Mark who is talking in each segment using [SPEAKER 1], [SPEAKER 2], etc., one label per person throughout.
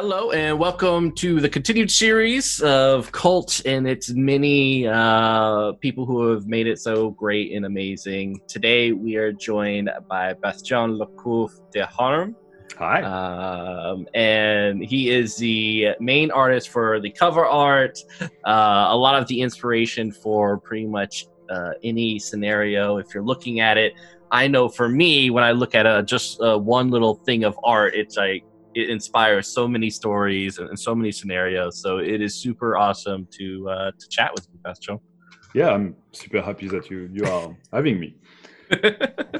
[SPEAKER 1] Hello and welcome to the continued series of KULT and its many uh, people who have made it so great and amazing. Today we are joined by Bastien Lecouf de Harm.
[SPEAKER 2] Hi.
[SPEAKER 1] Um, and he is the main artist for the cover art, uh, a lot of the inspiration for pretty much uh, any scenario. If you're looking at it, I know for me, when I look at a, just uh, one little thing of art, it's like it inspires so many stories and, and so many scenarios. So it is super awesome to uh, to chat with you, Bastien.
[SPEAKER 2] Yeah, I'm super happy that you you are having me.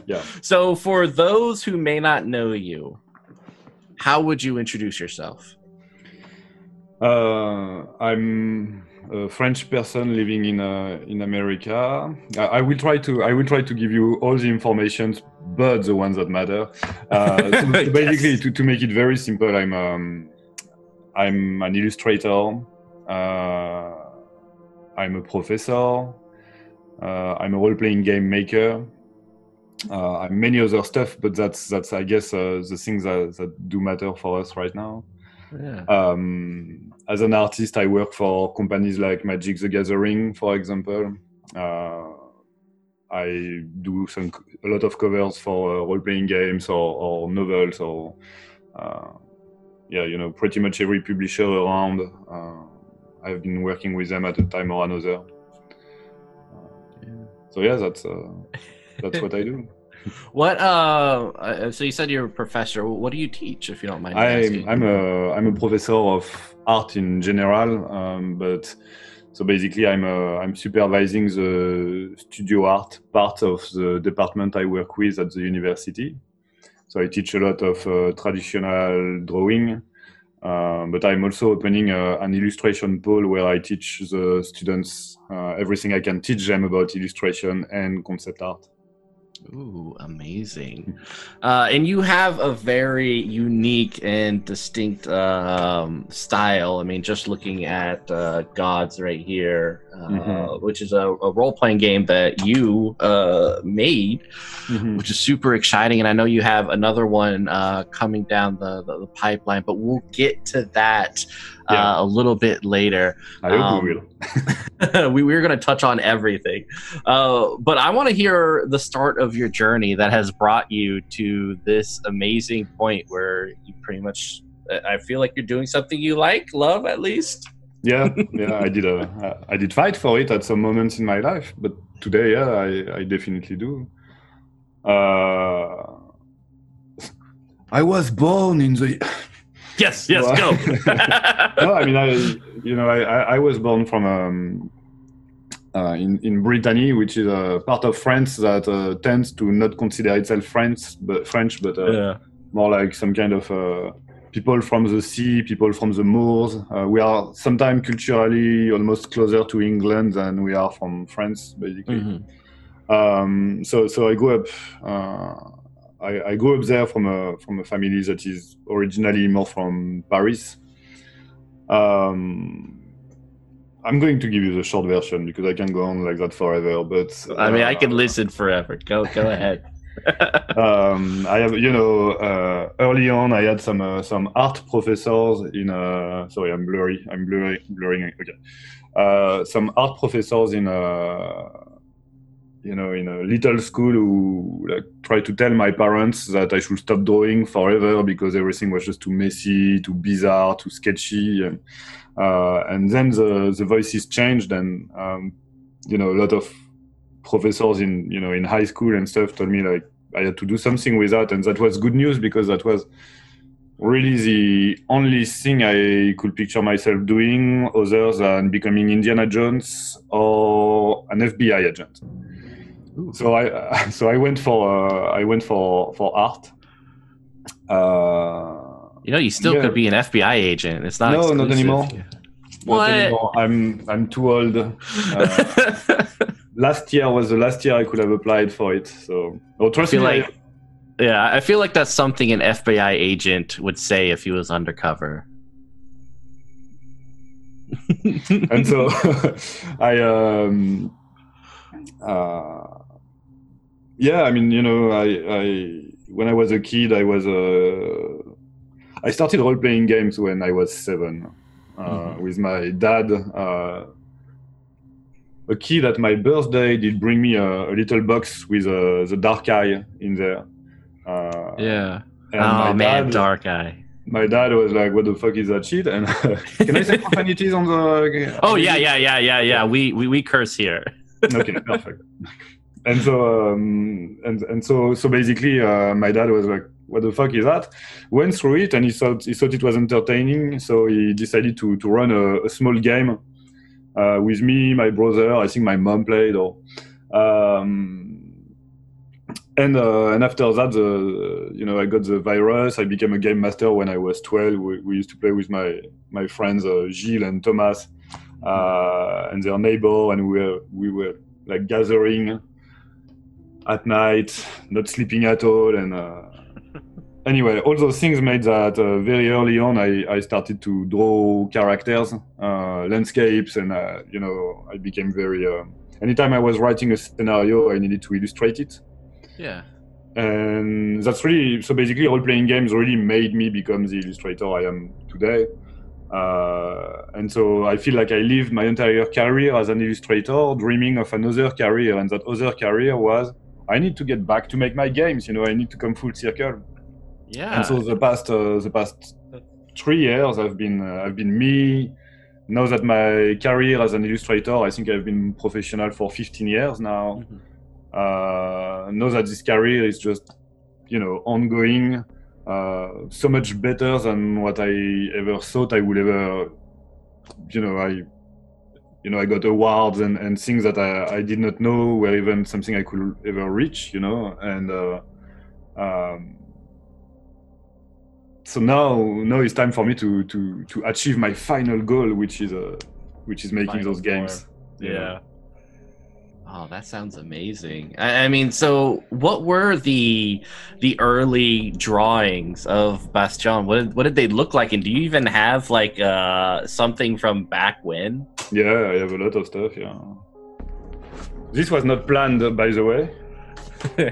[SPEAKER 2] Yeah.
[SPEAKER 1] So for those who may not know you, how would you introduce yourself?
[SPEAKER 2] Uh, I'm a French person living in uh, in America. I, I will try to I will try to give you all the information, but the ones that matter. Uh, so, so basically,
[SPEAKER 1] Yes.
[SPEAKER 2] to, to make it very simple, I'm um, I'm an illustrator. Uh, I'm a professor. Uh, I'm a role-playing game maker. Uh, I'm many other stuff, but that's that's I guess uh, the things that, that do matter for us right now.
[SPEAKER 1] Yeah.
[SPEAKER 2] Um, as an artist, I work for companies like Magic the Gathering, for example. Uh, I do some a lot of covers for uh, role-playing games or, or novels or uh, yeah, you know, pretty much every publisher around. Uh, I've been working with them at a time or another. So yeah, that's uh, that's what I do.
[SPEAKER 1] What? Uh, uh, so you said you're a professor. What do you teach, if you don't mind? me
[SPEAKER 2] I'm
[SPEAKER 1] asking?
[SPEAKER 2] I'm a I'm a professor of art in general, um, but so basically I'm uh, I'm supervising the studio art part of the department I work with at the university. So I teach a lot of uh, traditional drawing, uh, but I'm also opening a, an illustration pool where I teach the students uh, everything I can teach them about illustration and concept art.
[SPEAKER 1] Ooh, amazing. Uh, and you have a very unique and distinct um, style. I mean, just looking at uh, Gods right here, uh,
[SPEAKER 2] Mhm.
[SPEAKER 1] which is a, a role playing game that you uh, made,
[SPEAKER 2] Mhm.
[SPEAKER 1] which is super exciting. And I know you have another one uh, coming down the, the, the pipeline, but we'll get to that uh, a little bit later. Um,
[SPEAKER 2] we,
[SPEAKER 1] we we're going to touch on everything. Uh, but I want to hear the start of your journey that has brought you to this amazing point where you pretty much, I feel like you're doing something you like, love at least.
[SPEAKER 2] yeah yeah i did uh, i did fight for it at some moments in my life but today yeah i, I definitely do uh, i was born in the
[SPEAKER 1] Yes, yes,
[SPEAKER 2] Well-
[SPEAKER 1] go.
[SPEAKER 2] no i mean i you know i, I, was born from um, uh, in, in Brittany, which is a part of France that uh, tends to not consider itself French, but French, but uh,
[SPEAKER 1] yeah.
[SPEAKER 2] more like some kind of uh, people from the sea, people from the moors. Uh, we are sometimes culturally almost closer to England than we are from France, basically.
[SPEAKER 1] Mhm.
[SPEAKER 2] Um, so, so I grew up. Uh, I, I grew up there from a from a family that is originally more from Paris. Um, I'm going to give you the short version because I can go on like that forever. But
[SPEAKER 1] I mean, I
[SPEAKER 2] uh,
[SPEAKER 1] can listen forever. Go, go ahead.
[SPEAKER 2] um, I have, you know, uh, early on, I had some uh, some art professors in. Uh, sorry, I'm blurry. I'm blurry, blurring. Okay, uh, some art professors in. You know, in a little school who like tried to tell my parents that I should stop drawing forever because everything was just too messy, too bizarre, too sketchy, and, uh, and then the the voices changed, and um, you know, a lot of professors in you know in high school and stuff told me like I had to do something with that, and that was good news because that was really the only thing I could picture myself doing other than becoming Indiana Jones or an FBI agent.
[SPEAKER 1] Ooh.
[SPEAKER 2] So I so I went for uh, I went for for art. Uh,
[SPEAKER 1] You know, you still
[SPEAKER 2] Yeah.
[SPEAKER 1] could be an FBI agent. It's not
[SPEAKER 2] No, not
[SPEAKER 1] exclusive.
[SPEAKER 2] anymore.
[SPEAKER 1] What?
[SPEAKER 2] not anymore. I'm I'm too old. Uh, last year was the last year I could have applied for it. So oh,
[SPEAKER 1] I
[SPEAKER 2] trust
[SPEAKER 1] feel
[SPEAKER 2] me,
[SPEAKER 1] like, yeah, I feel like that's something an FBI agent would say if he was undercover.
[SPEAKER 2] and so I um uh yeah I mean you know I I when I was a kid I was uh I started role playing games when I was seven uh,
[SPEAKER 1] Mhm.
[SPEAKER 2] with my dad. Uh, a kid at my birthday did bring me a, a little box with uh, the Dark Eye in there. Uh,
[SPEAKER 1] Yeah. oh
[SPEAKER 2] my
[SPEAKER 1] man,
[SPEAKER 2] dad,
[SPEAKER 1] Dark Eye.
[SPEAKER 2] my dad was like, "What the fuck is that shit?" And can I say profanities on the?
[SPEAKER 1] Oh yeah, yeah, yeah, yeah, yeah. We we, we curse here.
[SPEAKER 2] okay, perfect. And so, um, and and so, so basically, uh, my dad was like, "What the fuck is that?" Went through it, and he thought he thought it was entertaining, so he decided to to run a, a small game uh, with me, my brother. I think my mom played, or um, and uh, and after that, the you know, I got the virus. I became a game master when I was twelve. We, we used to play with my my friends uh, Gilles and Thomas uh, and their neighbor, and we were we were like gathering at night, not sleeping at all, and uh, anyway, all those things made that uh, very early on I, I started to draw characters, uh, landscapes, and uh, you know I became very. Uh, anytime I was writing a scenario, I needed to illustrate it
[SPEAKER 1] Yeah.
[SPEAKER 2] and that's really so basically role playing games really made me become the illustrator I am today. Uh, and so I feel like I lived my entire career as an illustrator, dreaming of another career, and that other career was I need to get back to make my games. You know, I need to come full circle.
[SPEAKER 1] Yeah.
[SPEAKER 2] And so the past uh, the past three years, I've been uh, I've been me. Now that my career as an illustrator, I think I've been professional for 15 years now
[SPEAKER 1] Mhm.
[SPEAKER 2] uh, know that this career is just you know ongoing uh, so much better than what i ever thought i would ever you know i you know i got awards and, and things that I, I did not know were even something i could ever reach you know? And uh, um, so now now it's time for me to to to achieve my final goal which is uh, which is making
[SPEAKER 1] Final
[SPEAKER 2] those games you know.
[SPEAKER 1] Oh, that sounds amazing. I, I mean, so what were the the early drawings of Bastien? What did, what did they look like? And do you even have like uh, something from back when?
[SPEAKER 2] Yeah, I have a lot of stuff. Yeah. This was not planned, by the way.
[SPEAKER 1] we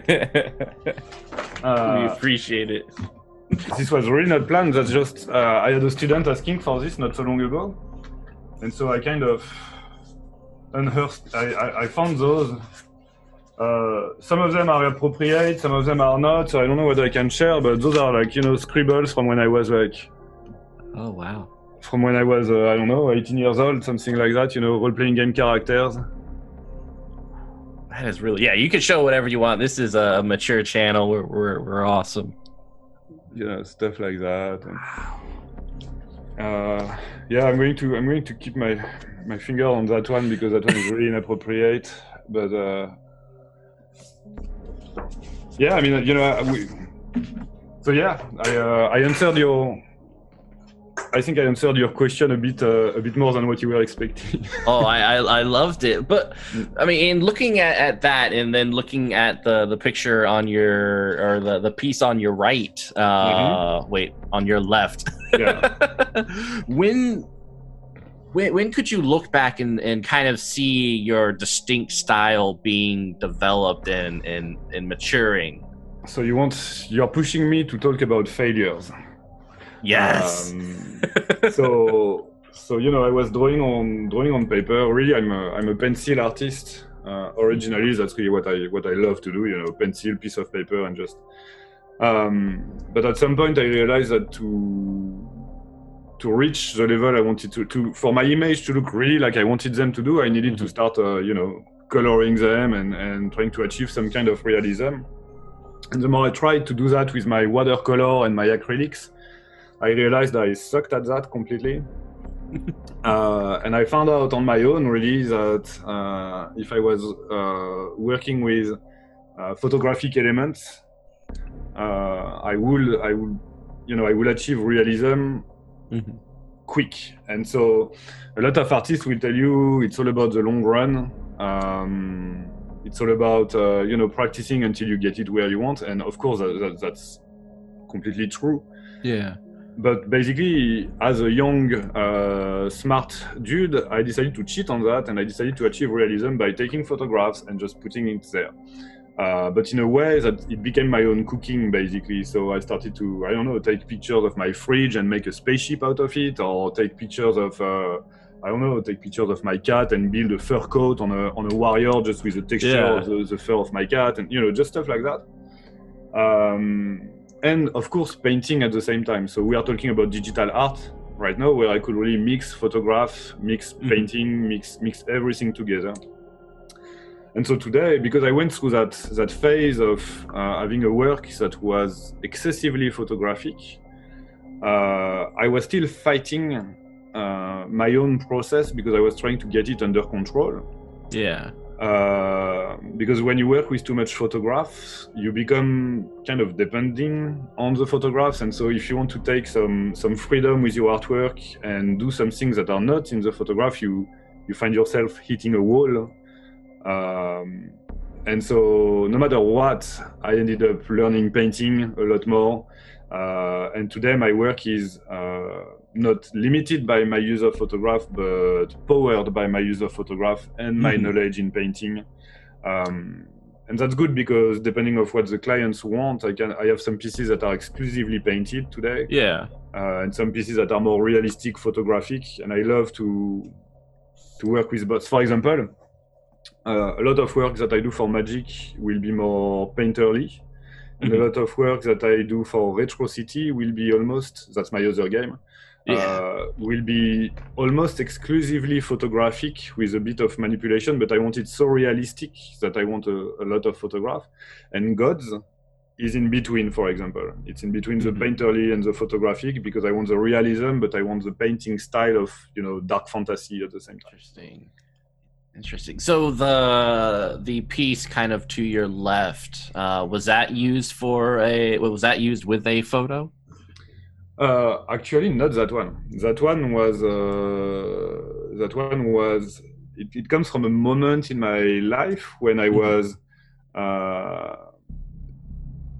[SPEAKER 2] Uh,
[SPEAKER 1] appreciate it.
[SPEAKER 2] this was really not planned. That's just uh, I had a student asking for this not so long ago, and so I kind of I, I, I found those. Uh, some of them are appropriate, some of them are not. So I don't know what I can share, but those are like you know scribbles from when I was like
[SPEAKER 1] Oh wow.
[SPEAKER 2] from when I was uh, I don't know 18 years old, something like that. You know, role-playing game characters.
[SPEAKER 1] That is really yeah. You can show whatever you want. This is a mature channel. We're we're, we're awesome.
[SPEAKER 2] yeah stuff like that and, uh, yeah i'm going to i'm going to keep my my finger on that one because that one is really inappropriate but uh, yeah i mean you know we, so yeah i uh, i answered your i think i answered your question a bit uh, a bit more than what you were expecting
[SPEAKER 1] oh, I, I I loved it. But I mean, in looking at, at that, and then looking at the the picture on your or the the piece on your right. Uh, wait, on your left.
[SPEAKER 2] yeah
[SPEAKER 1] when. When, when could you look back and, and kind of see your distinct style being developed and, and, and maturing?
[SPEAKER 2] so you want you're pushing me to talk about failures
[SPEAKER 1] Yes.
[SPEAKER 2] Um, so so you know i was drawing on drawing on paper really i'm a, i'm a pencil artist uh, originally that's really what i what i love to do you know pencil piece of paper and just um, but at some point i realized that to to reach the level i wanted to to for my image to look really like i wanted them to do i needed to
[SPEAKER 1] Mhm.
[SPEAKER 2] start uh, you know coloring them and and trying to achieve some kind of realism and the more i tried to do that with my watercolor and my acrylics I realized I sucked at that completely. uh, and I found out on my own really that uh, if I was uh, working with uh, photographic elements, uh, I would, I would, you know, I will achieve realism
[SPEAKER 1] Mhm.
[SPEAKER 2] quick. And so, a lot of artists will tell you it's all about the long run. Um, it's all about uh, you know practicing until you get it where you want. And of course, that, that, that's completely true
[SPEAKER 1] Yeah.
[SPEAKER 2] But basically as a young uh, smart dude i decided to cheat on that and i decided to achieve realism by taking photographs and just putting it there Uh, but in a way that it became my own cooking basically. So I started to, I don't know, take pictures of my fridge and make a spaceship out of it, or take pictures of, uh, I don't know, take pictures of my cat and build a fur coat on a on a warrior just with the texture
[SPEAKER 1] Yeah.
[SPEAKER 2] of the, the fur of my cat, and you know, just stuff like that. Um, and of course, painting at the same time. So we are talking about digital art right now, where I could really mix photograph, mix
[SPEAKER 1] Mhm.
[SPEAKER 2] painting, mix mix everything together. And so today, because I went through that that phase of uh, having a work that was excessively photographic, uh, I was still fighting uh, my own process because I was trying to get it under control.
[SPEAKER 1] Yeah.
[SPEAKER 2] Uh, because when you work with too much photographs, you become kind of depending on the photographs, and so if you want to take some some freedom with your artwork and do some things that are not in the photograph, you you find yourself hitting a wall. Um, and so no matter what, I ended up learning painting a lot more. Uh, and today my work is uh, not limited by my use of photograph, but powered by my use of photograph and my
[SPEAKER 1] Mhm.
[SPEAKER 2] knowledge in painting. Um, and that's good because depending of what the clients want, I can I have some pieces that are exclusively painted today,
[SPEAKER 1] Yeah.
[SPEAKER 2] uh, and some pieces that are more realistic, photographic. And I love to to work with both. For example, uh, a lot of work that I do for Magic will be more painterly, and
[SPEAKER 1] Mhm.
[SPEAKER 2] a lot of work that I do for Retro City will be almost that's my other game.
[SPEAKER 1] Yeah.
[SPEAKER 2] Uh, will be almost exclusively photographic with a bit of manipulation, but I want it so realistic that I want a, a lot of photograph. And Gods is in between, for example. It's in between the
[SPEAKER 1] Mhm.
[SPEAKER 2] painterly and the photographic because I want the realism, but I want the painting style of you know dark fantasy at the same time.
[SPEAKER 1] Interesting. Interesting. So the the piece kind of to your left uh, was that used for a was that used with a photo?
[SPEAKER 2] Uh, actually, not that one. That one was uh, that one was. It, it comes from a moment in my life when I
[SPEAKER 1] Mhm.
[SPEAKER 2] was uh,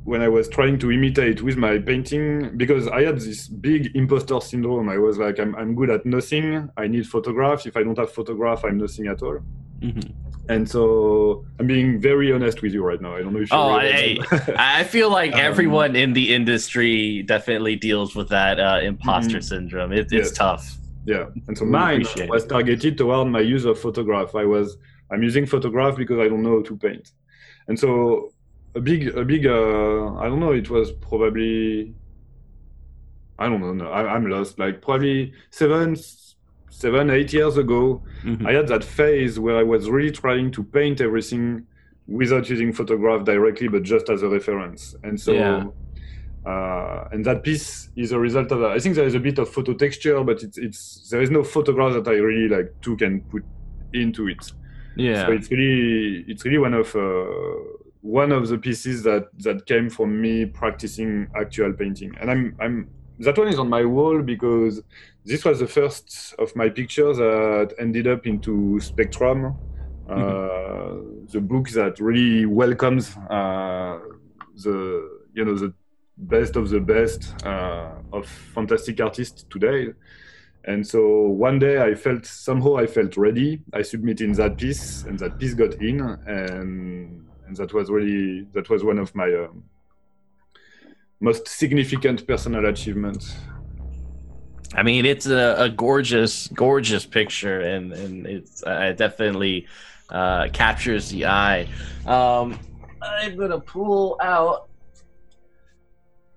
[SPEAKER 2] when I was trying to imitate with my painting because I had this big imposter syndrome. I was like, I'm, I'm good at nothing. I need photograph. If I don't have photograph, I'm nothing at all.
[SPEAKER 1] Mhm.
[SPEAKER 2] And so I'm being very honest with you right now. I don't know if you
[SPEAKER 1] Oh, hey. I feel like
[SPEAKER 2] Um,
[SPEAKER 1] everyone in the industry definitely deals with that uh, imposter syndrome. It, it's
[SPEAKER 2] Yes.
[SPEAKER 1] tough.
[SPEAKER 2] Yeah, and so mine was targeted toward my use of photograph. I was I'm using photograph because I don't know how to paint, and so a big a big uh, I don't know. It was probably I don't know. No, I, I'm lost. Like probably seven seven eight years ago,
[SPEAKER 1] Mhm.
[SPEAKER 2] I had that phase where I was really trying to paint everything without using photograph directly, but just as a reference. And so,
[SPEAKER 1] Yeah.
[SPEAKER 2] uh, and that piece is a result of that. I think there is a bit of photo texture, but it's, it's there is no photograph that I really like took and put into it.
[SPEAKER 1] Yeah.
[SPEAKER 2] So it's really it's really one of uh, one of the pieces that that came from me practicing actual painting, and I'm I'm that one is on my wall because this was the first of my pictures that ended up into Spectrum, uh, the book that really welcomes uh, the you know the best of the best uh, of fantastic artists today. And so one day I felt somehow I felt ready. I submitted that piece, and that piece got in, and and that was really that was one of my um, most significant personal achievement?
[SPEAKER 1] I mean, it's a, a gorgeous, gorgeous picture, and and it's uh, it definitely uh, captures the eye. Um, I'm gonna pull out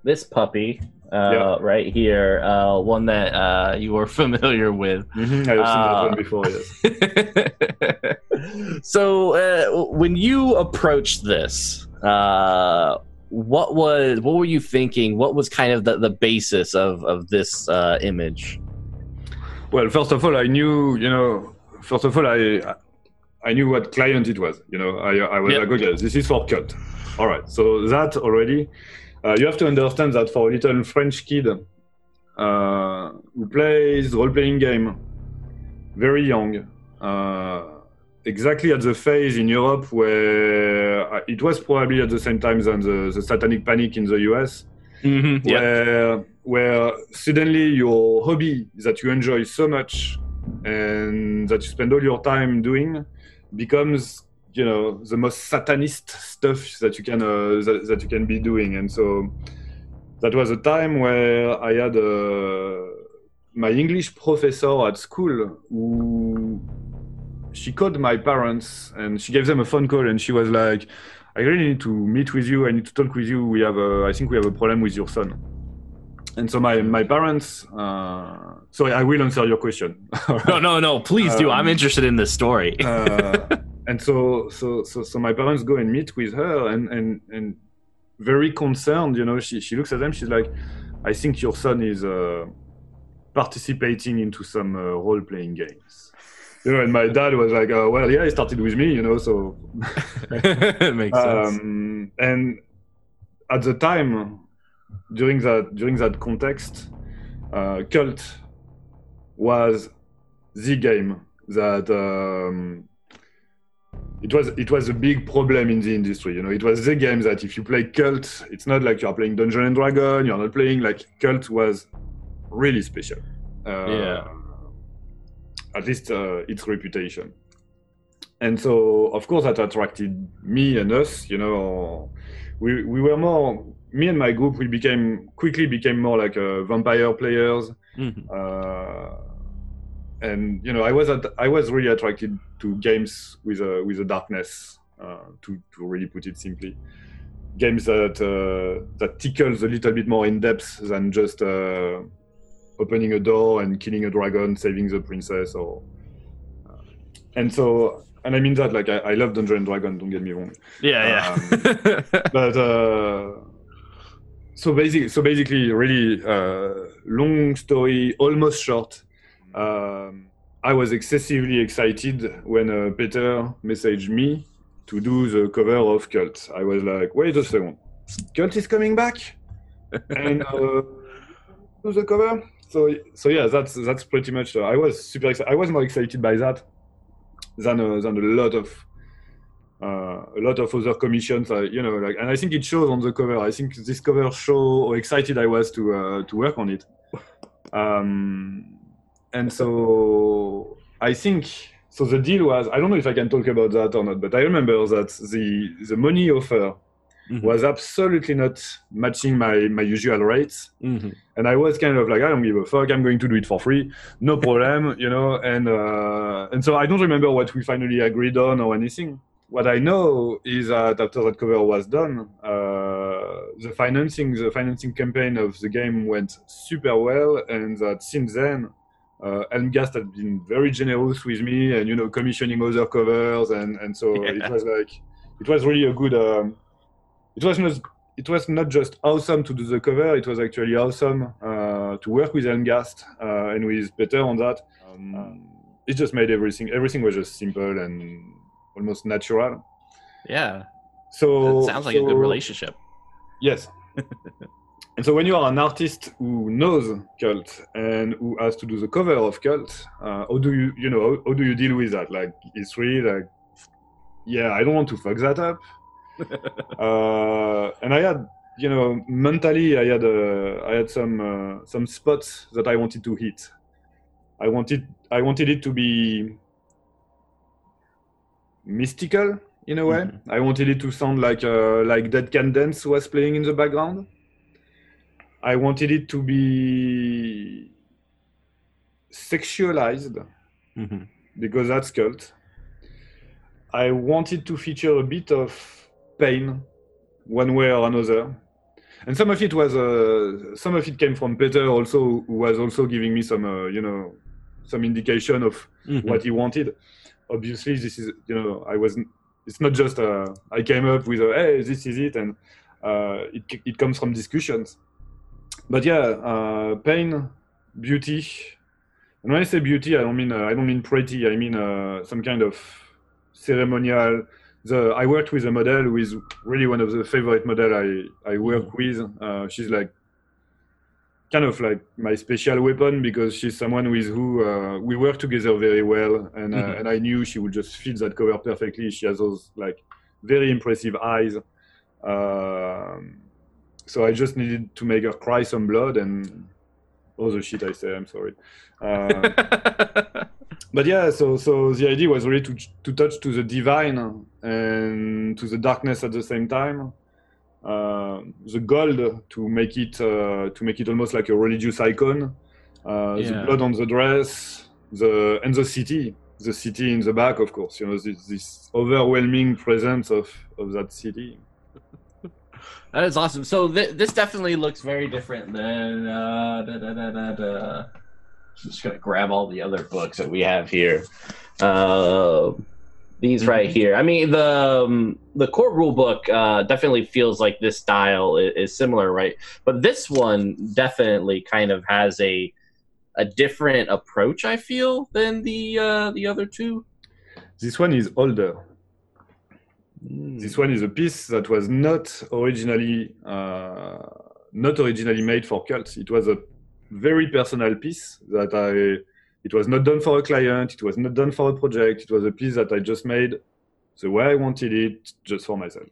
[SPEAKER 1] this puppy uh,
[SPEAKER 2] Yeah.
[SPEAKER 1] right here, uh, one that uh, you are familiar with.
[SPEAKER 2] I have seen that one before. Yes.
[SPEAKER 1] so uh, when you approach this, uh, what was what were you thinking? What was kind of the, the basis of of this uh, image?
[SPEAKER 2] Well, first of all, I knew you know. First of all, I I knew what client it was. You know, I I was
[SPEAKER 1] Yep.
[SPEAKER 2] like, okay, this is for KULT. All right. So that already, uh, you have to understand that for a little French kid uh, who plays role-playing game, very young, uh, exactly at the phase in Europe where uh, it was probably at the same time than the, the Satanic Panic in the US
[SPEAKER 1] Mm-hmm.
[SPEAKER 2] where where suddenly your hobby that you enjoy so much and that you spend all your time doing becomes you know the most satanist stuff that you can uh, that, that you can be doing and so that was a time where i had uh, my english professor at school who she called my parents and she gave them a phone call and she was like i really need to meet with you. I need to talk with you. We have a i think we have a problem with your son. And so my my parents uh, sorry i will answer your question.
[SPEAKER 1] No no no please do. I'm
[SPEAKER 2] Um,
[SPEAKER 1] interested in this story.
[SPEAKER 2] uh, and so, so, so, so my parents go and meet with her, and and and very concerned, you know, she she looks at them, she's like, I think your son is uh, participating into some uh, role playing games. You know, and my dad was like, uh, well, yeah, he started with me, you know, so.
[SPEAKER 1] makes sense
[SPEAKER 2] um, and at the time, during that during that context, uh, KULT was the game that um, it was it was a big problem in the industry. You know, it was the game that if you play KULT, it's not like you are playing Dungeon and Dragon. You're not playing like KULT was really special. Uh,
[SPEAKER 1] Yeah.
[SPEAKER 2] At least uh, its reputation. And so, of course, that attracted me and us. You know, we we were more me and my group. We became quickly became more like uh, vampire players
[SPEAKER 1] Mhm.
[SPEAKER 2] uh, and you know i was at, i was really attracted to games with a with a darkness uh, to to really put it simply games that uh, that tickles a little bit more in depth than just uh, opening a door and killing a dragon saving the princess or uh, and so and i mean that like i, I love dungeon and dragon don't get me wrong
[SPEAKER 1] yeah yeah
[SPEAKER 2] but uh, so basically, so basically, really uh, long story, almost short. Um, I was excessively excited when uh, Peter messaged me to do the cover of KULT. I was like, wait a second, KULT is coming back, and uh, do the cover. So, so yeah, that's that's pretty much. Uh, I was super excited. I was more excited by that than uh, than a lot of uh, a lot of other commissions. Uh, you know, like, and I think it shows on the cover. I think this cover show how excited I was to uh, to work on it. Um, and so I think so. The deal was I don't know if I can talk about that or not, but I remember that the the money offer
[SPEAKER 1] Mhm.
[SPEAKER 2] was absolutely not matching my my usual rates.
[SPEAKER 1] Mhm.
[SPEAKER 2] And I was kind of like, I don't give a fuck. I'm going to do it for free, no problem, you know. And uh, and so I don't remember what we finally agreed on or anything. What I know is that after that cover was done, uh, the financing the financing campaign of the game went super well, and that since then. Uh, Helmgast had been very generous with me, and you know, commissioning other covers, and and so
[SPEAKER 1] Yeah.
[SPEAKER 2] it was like, it was really a good. Um, it was not it was not just awesome to do the cover, it was actually awesome uh, to work with Helmgast uh, and with Peter on that. Um, it just made everything everything was just simple and almost natural.
[SPEAKER 1] yeah
[SPEAKER 2] So
[SPEAKER 1] that sounds like a good relationship
[SPEAKER 2] Yes. and so when you are an artist who knows KULT and who has to do the cover of KULT, uh, how do you you know how, how do you deal with that? Like it's really like yeah, I don't want to fuck that up. uh, and I had you know mentally I had uh, I had some uh, some spots that I wanted to hit. I wanted I wanted it to be mystical in a way.
[SPEAKER 1] Mhm.
[SPEAKER 2] I wanted it to sound like uh, like Dead Can Dance was playing in the background. I wanted it to be sexualized
[SPEAKER 1] Mhm.
[SPEAKER 2] because that's KULT. I wanted to feature a bit of pain, one way or another, and some of it was uh, some of it came from Peter also, who was also giving me some uh, you know some indication of
[SPEAKER 1] Mhm.
[SPEAKER 2] what he wanted. Obviously, this is you know I wasn't. It's not just uh, I came up with a hey this is it and uh, it it comes from discussions. But yeah, uh, pain, beauty, and when I say beauty, I don't mean uh, I don't mean pretty. I mean uh, some kind of ceremonial. The I worked with a model who is really one of the favorite model I I work with. Uh, she's like kind of like my special weapon because she's someone with who uh, we work together very well, and uh,
[SPEAKER 1] Mhm.
[SPEAKER 2] and I knew she would just fit that cover perfectly. She has those like very impressive eyes. Um, so I just needed to make her cry some blood and all the shit I say. I'm sorry. But yeah, so so the idea was really to to touch to the divine and to the darkness at the same time. Uh, the gold to make it uh, to make it almost like a religious icon. Uh,
[SPEAKER 1] Yeah.
[SPEAKER 2] The blood on the dress, the and the city, the city in the back, of course. You know this, this overwhelming presence of of that city.
[SPEAKER 1] That is awesome. So th- this definitely looks very different than. Uh, da, da, da, da. Just gonna grab all the other books that we have here. Uh, these right here. I mean, the um, the core rule book uh, definitely feels like this style is, is similar, right? But this one definitely kind of has a a different approach. I feel than the uh, the other two.
[SPEAKER 2] This one is older.
[SPEAKER 1] Mm.
[SPEAKER 2] This one is a piece that was not originally uh, not originally made for cults. It was a very personal piece that I. It was not done for a client. It was not done for a project. It was a piece that I just made the way I wanted it, just for myself.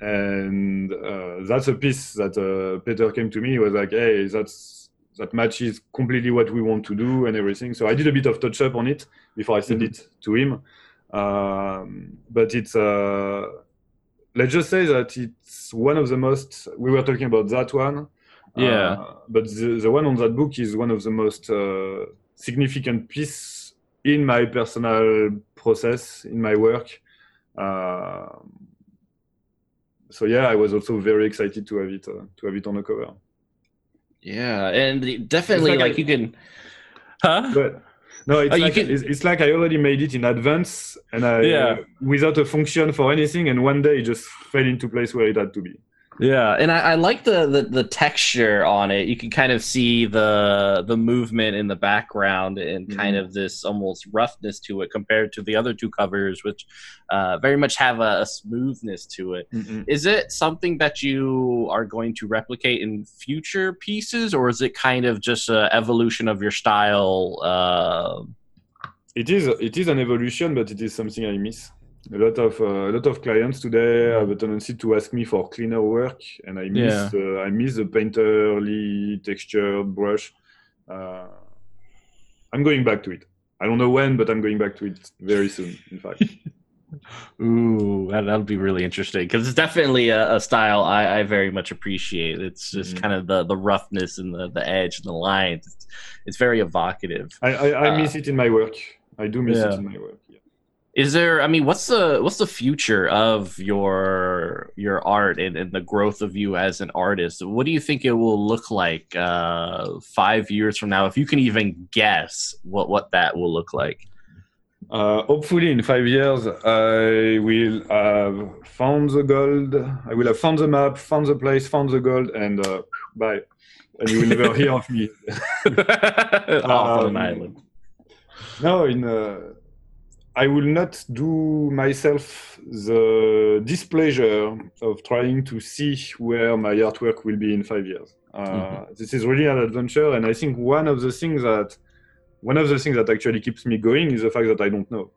[SPEAKER 2] And uh, that's a piece that uh, Peter came to me. He was like, "Hey, that's that matches completely what we want to do and everything." So I did a bit of touch up on it before I sent
[SPEAKER 1] Mhm.
[SPEAKER 2] it to him. Um, but it's uh, let's just say that it's one of the most. We were talking about that one.
[SPEAKER 1] Yeah.
[SPEAKER 2] Uh, but the, the one on that book is one of the most uh, significant piece in my personal process, in my work. Uh, so yeah, I was also very excited to have it uh, to have it on the cover.
[SPEAKER 1] Yeah, and definitely
[SPEAKER 2] like
[SPEAKER 1] like,
[SPEAKER 2] a-
[SPEAKER 1] you can. Huh?
[SPEAKER 2] But no, it's
[SPEAKER 1] Oh,
[SPEAKER 2] like
[SPEAKER 1] can-
[SPEAKER 2] it's, it's like I already made it in advance, and I
[SPEAKER 1] Yeah.
[SPEAKER 2] without a function for anything, and one day it just fell into place where it had to be.
[SPEAKER 1] Yeah, and I, I like the, the the texture on it. You can kind of see the the movement in the background and kind of this almost roughness to it compared to the other two covers, which uh, very much have a, a smoothness to it. Is it something that you are going to replicate in future pieces, or is it kind of just an evolution of your style? Uh,
[SPEAKER 2] It is it is an evolution, but it is something I miss. A lot of uh, a lot of clients today have a tendency to ask me for cleaner work, and I miss uh, I miss the painterly textured brush. Uh, I'm going back to it. I don't know when, but I'm going back to it very soon. In fact,
[SPEAKER 1] Ooh, that, that'll be really interesting because it's definitely a, a style I, I very much appreciate. It's just
[SPEAKER 2] Mhm.
[SPEAKER 1] kind of the, the roughness and the, the edge and the lines. It's, it's very evocative.
[SPEAKER 2] I I, I
[SPEAKER 1] Uh,
[SPEAKER 2] miss it in my work. I do miss
[SPEAKER 1] yeah.
[SPEAKER 2] it in my work.
[SPEAKER 1] Is there? I mean, what's the what's the future of your your art and, and the growth of you as an artist? What do you think it will look like uh, five years from now? If you can even guess what what that will look like.
[SPEAKER 2] Uh, hopefully, in five years, I will have found the gold. I will have found the map, found the place, found the gold, and uh, bye. And you will never hear of me.
[SPEAKER 1] Off on an
[SPEAKER 2] Um,
[SPEAKER 1] island.
[SPEAKER 2] No, in uh, I will not do myself the displeasure of trying to see where my artwork will be in five years. Uh,
[SPEAKER 1] Mhm.
[SPEAKER 2] This is really an adventure, and I think one of the things that one of the things that actually keeps me going is the fact that I don't know.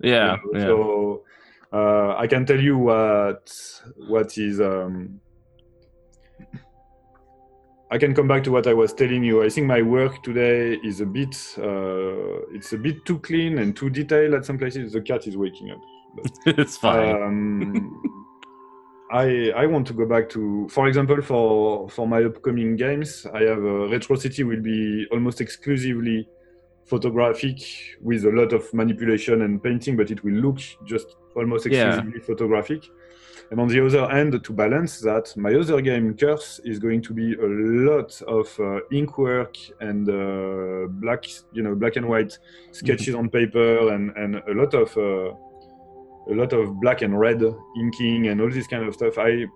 [SPEAKER 1] Yeah,
[SPEAKER 2] You know,
[SPEAKER 1] yeah.
[SPEAKER 2] So uh, I can tell you what what is. Um, I can come back to what I was telling you. I think my work today is a bit. Uh, it's a bit too clean and too detailed at some places. The cat is waking up.
[SPEAKER 1] it's fine.
[SPEAKER 2] Um, I I want to go back to, for example, for for my upcoming games, I have uh, Retro City will be almost exclusively photographic with a lot of manipulation and painting, but it will look just almost
[SPEAKER 1] Yeah.
[SPEAKER 2] exclusively photographic. And on the other end, to balance that, my other game, Curse, is going to be a lot of uh, ink work and uh, black, you know, black and white sketches on paper, and and a lot of uh, a lot of black and red inking and all this kind of stuff. I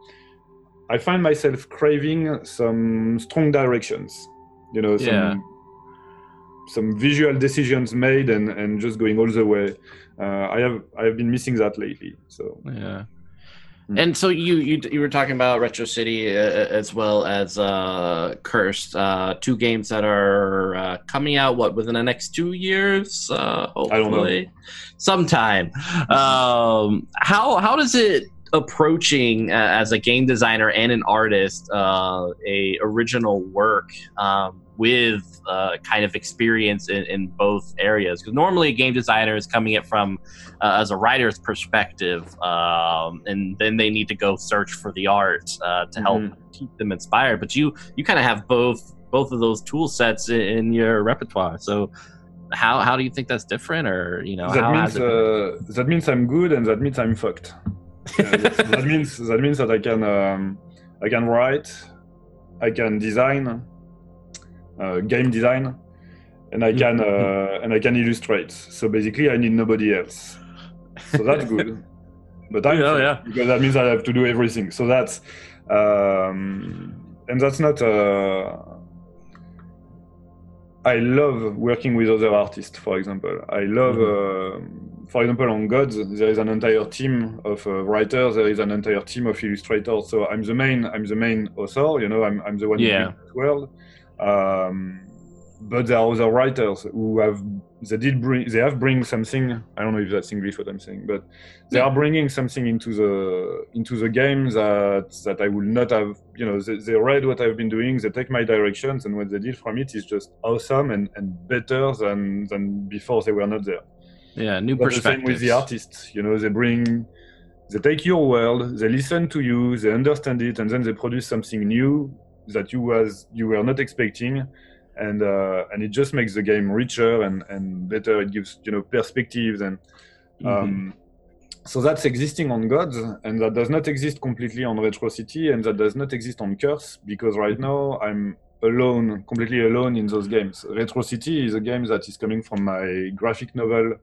[SPEAKER 2] I find myself craving some strong directions, you know, some
[SPEAKER 1] Yeah.
[SPEAKER 2] some visual decisions made and and just going all the way. Uh, I have I have been missing that lately. So
[SPEAKER 1] Yeah.
[SPEAKER 2] Mm.
[SPEAKER 1] And so you, you you were talking about Retro City uh, as well as uh, Cursed, uh, two games that are uh, coming out what within the next two years, uh,
[SPEAKER 2] I don't know.
[SPEAKER 1] hopefully, sometime. Um, how how does it approaching uh, as a game designer and an artist uh, a original work um, with uh, kind of experience in, in both areas. Because normally a game designer is coming it from uh, as a writer's perspective um, and then they need to go search for the art uh, to help mm-hmm. keep them inspired. But you you kind of have both both of those tool sets in, in your repertoire. So how how do you think that's different or you know
[SPEAKER 2] that means uh, that means i'm good and that means i'm fucked. That means that means that I can um, I can write, I can design, game design, and I can mm-hmm. uh, and I can illustrate. So basically, I need nobody else. So that's good. but I
[SPEAKER 1] yeah, yeah.
[SPEAKER 2] because that means I have to do everything. So that's um, and that's not. Uh, I love working with other artists. For example, I love. Mm-hmm. Uh, for example, on Gods, there is an entire team of uh, writers. There is an entire team of illustrators. So I'm the main. I'm the main author. You know, I'm, I'm the one
[SPEAKER 1] yeah.
[SPEAKER 2] in the world. Um, but there are other writers who have they did bring they have bring something. I don't know if that's English what I'm saying, but they yeah. are bringing something into the into the game that that I would not have. You know, they, they read what I've been doing. They take my directions, and what they did from it is just awesome and, and better than than before they were not there.
[SPEAKER 1] Yeah, new perspective. The
[SPEAKER 2] same with the artists. You know, they bring, they take your world, they listen to you, they understand it, and then they produce something new that you was you were not expecting, and uh, and it just makes the game richer and and better. It gives you know perspectives and. Mm-hmm. Um, so that's existing on Gods, and that does not exist completely on Retro City, and that does not exist on Curse, because right now I'm alone, completely alone in those games. Retro City is a game that is coming from my graphic novel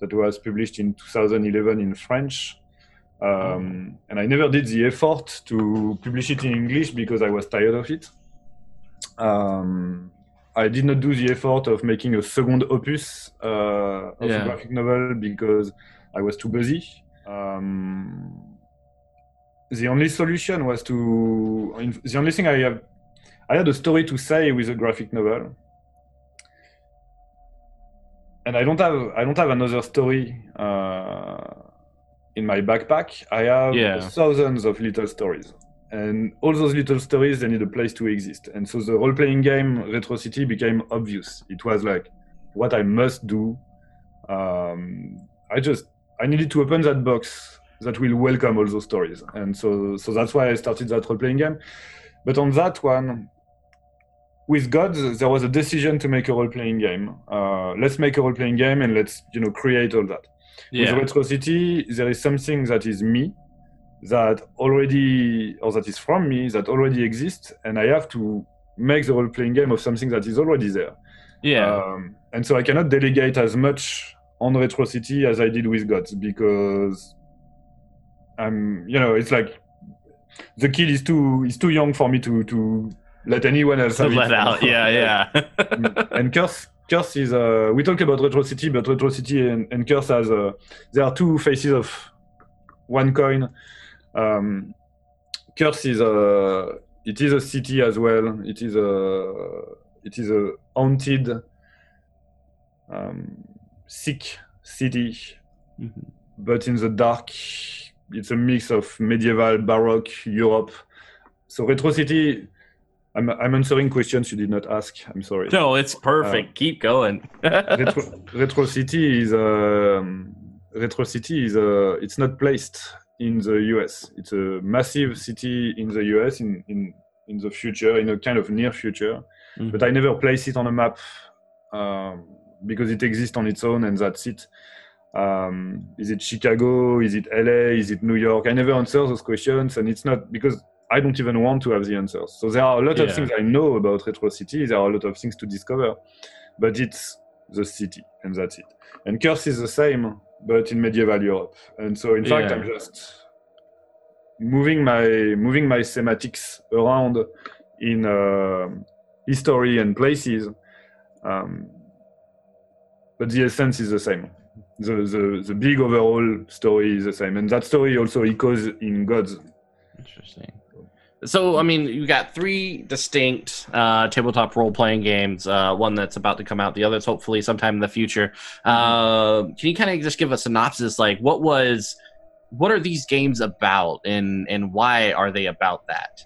[SPEAKER 2] that was published in 2011 in French. Um, and I never did the effort to publish it in English because I was tired of it. Um, I did not do the effort of making a second opus uh, of yeah. a graphic novel because I was too busy. Um, the only solution was to the only thing I have I had a story to say with a graphic novel and I don't have I don't have another story uh, in my backpack. I have
[SPEAKER 1] yeah.
[SPEAKER 2] thousands of little stories, and all those little stories they need a place to exist. And so the role playing game Retro City became obvious. It was like what I must do. Um, I just I needed to open that box that will welcome all those stories, and so so that's why I started that role playing game. But on that one, with gods there was a decision to make a role-playing game uh, let's make a role-playing game and let's you know create all that yeah. with retro city there is something that is me that already or that is from me that already exists and i have to make the role-playing game of something that is already there
[SPEAKER 1] yeah
[SPEAKER 2] um, and so i cannot delegate as much on retro city as i did with gods because i'm you know it's like the kid is too is too young for me to to let anyone else have
[SPEAKER 1] let out. Yeah, yeah.
[SPEAKER 2] and Curse, Curse is uh, we talk about Retro City, but Retro City and, and Curse has uh, there are two faces of one coin. Um, Curse is a it is a city as well. It is a it is a haunted, um, sick city, mm-hmm. but in the dark. It's a mix of medieval, baroque Europe. So Retro City I'm, I'm answering questions you did not ask. I'm sorry.
[SPEAKER 1] No, it's perfect. Uh, Keep going.
[SPEAKER 2] Retro, Retro, City is um, Retro City is uh, it's not placed in the US. It's a massive city in the US in in in the future, in a kind of near future. Mm-hmm. But I never place it on a map um, because it exists on its own and that's it. Um, is it Chicago? Is it LA? Is it New York? I never answer those questions, and it's not because I don't even want to have the answers. So there are a lot yeah. of things I know about Retro City. There are a lot of things to discover, but it's the city, and that's it. And Curse is the same, but in medieval Europe. And so, in yeah. fact, I'm just moving my moving my thematics around in uh, history and places. Um, but the essence is the same. The, the the big overall story is the same, and that story also echoes in Gods.
[SPEAKER 1] Interesting. So, I mean, you got three distinct uh, tabletop role playing games. Uh, one that's about to come out, the other's hopefully sometime in the future. Uh, can you kind of just give a synopsis? Like, what was what are these games about, and and why are they about that?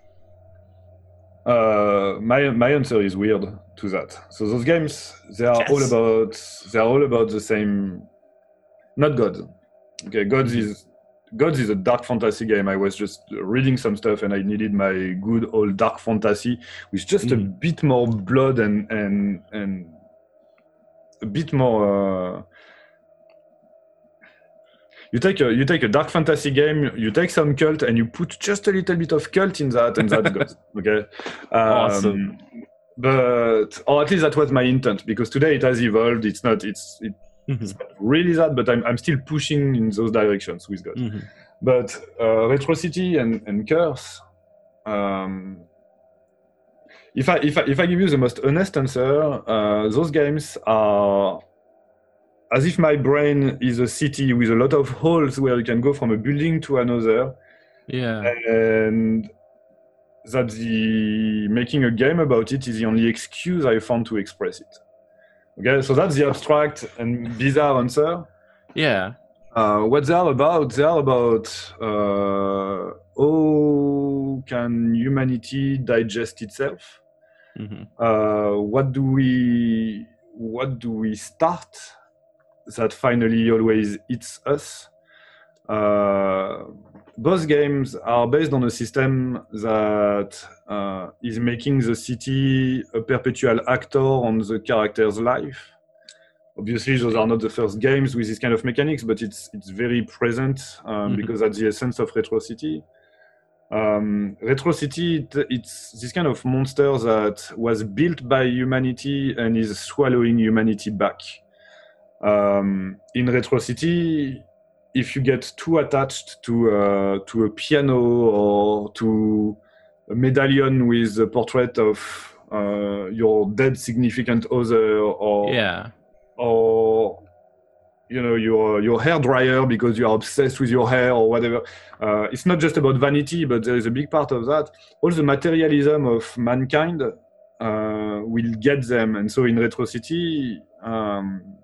[SPEAKER 2] Uh, my my answer is weird to that. So those games, they are yes. all about they are all about the same. Not God. Okay, God mm-hmm. is Gods is a dark fantasy game. I was just reading some stuff and I needed my good old dark fantasy with just mm. a bit more blood and and and a bit more. Uh, you take a you take a dark fantasy game, you take some cult, and you put just a little bit of cult in that, and that's good. Okay. Um,
[SPEAKER 1] awesome.
[SPEAKER 2] But or at least that was my intent because today it has evolved. It's not. It's it, mm-hmm. it's not really that, but I'm I'm still pushing in those directions with God. Mm-hmm. But uh, Retrocity and and Curse. Um, if I, if I if I give you the most honest answer, uh, those games are as if my brain is a city with a lot of holes where you can go from a building to another.
[SPEAKER 1] Yeah.
[SPEAKER 2] And that the making a game about it is the only excuse I found to express it. Okay, so that's the abstract and bizarre answer.
[SPEAKER 1] Yeah.
[SPEAKER 2] Uh, what they are about? They are about uh, how can humanity digest itself? Mm-hmm. Uh, what do we what do we start that finally always hits us. Uh, both games are based on a system that uh, is making the city a perpetual actor on the character's life. Obviously, those are not the first games with this kind of mechanics, but it's it's very present um, mm-hmm. because that's the essence of Retro City. Um, Retro City, it, it's this kind of monster that was built by humanity and is swallowing humanity back. Um, in Retro City, if you get too attached to uh, to a piano or to a medallion with a portrait of uh, your dead significant other, or
[SPEAKER 1] yeah,
[SPEAKER 2] or you know your your hair dryer because you are obsessed with your hair or whatever. Uh, it's not just about vanity, but there is a big part of that. All the materialism of mankind uh, will get them, and so in Retro City. Um,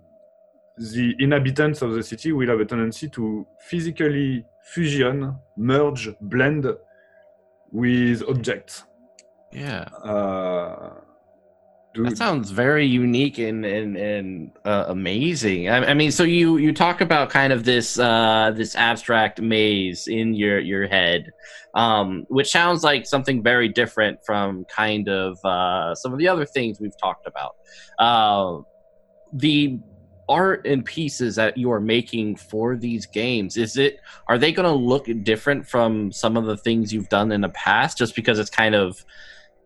[SPEAKER 2] the inhabitants of the city will have a tendency to physically fusion, merge, blend with objects.
[SPEAKER 1] Yeah.
[SPEAKER 2] Uh,
[SPEAKER 1] that sounds very unique and and, and uh, amazing. I, I, mean, so you you talk about kind of this uh, this abstract maze in your your head, um, which sounds like something very different from kind of uh, some of the other things we've talked about. Uh, the art and pieces that you are making for these games is it are they going to look different from some of the things you've done in the past just because it's kind of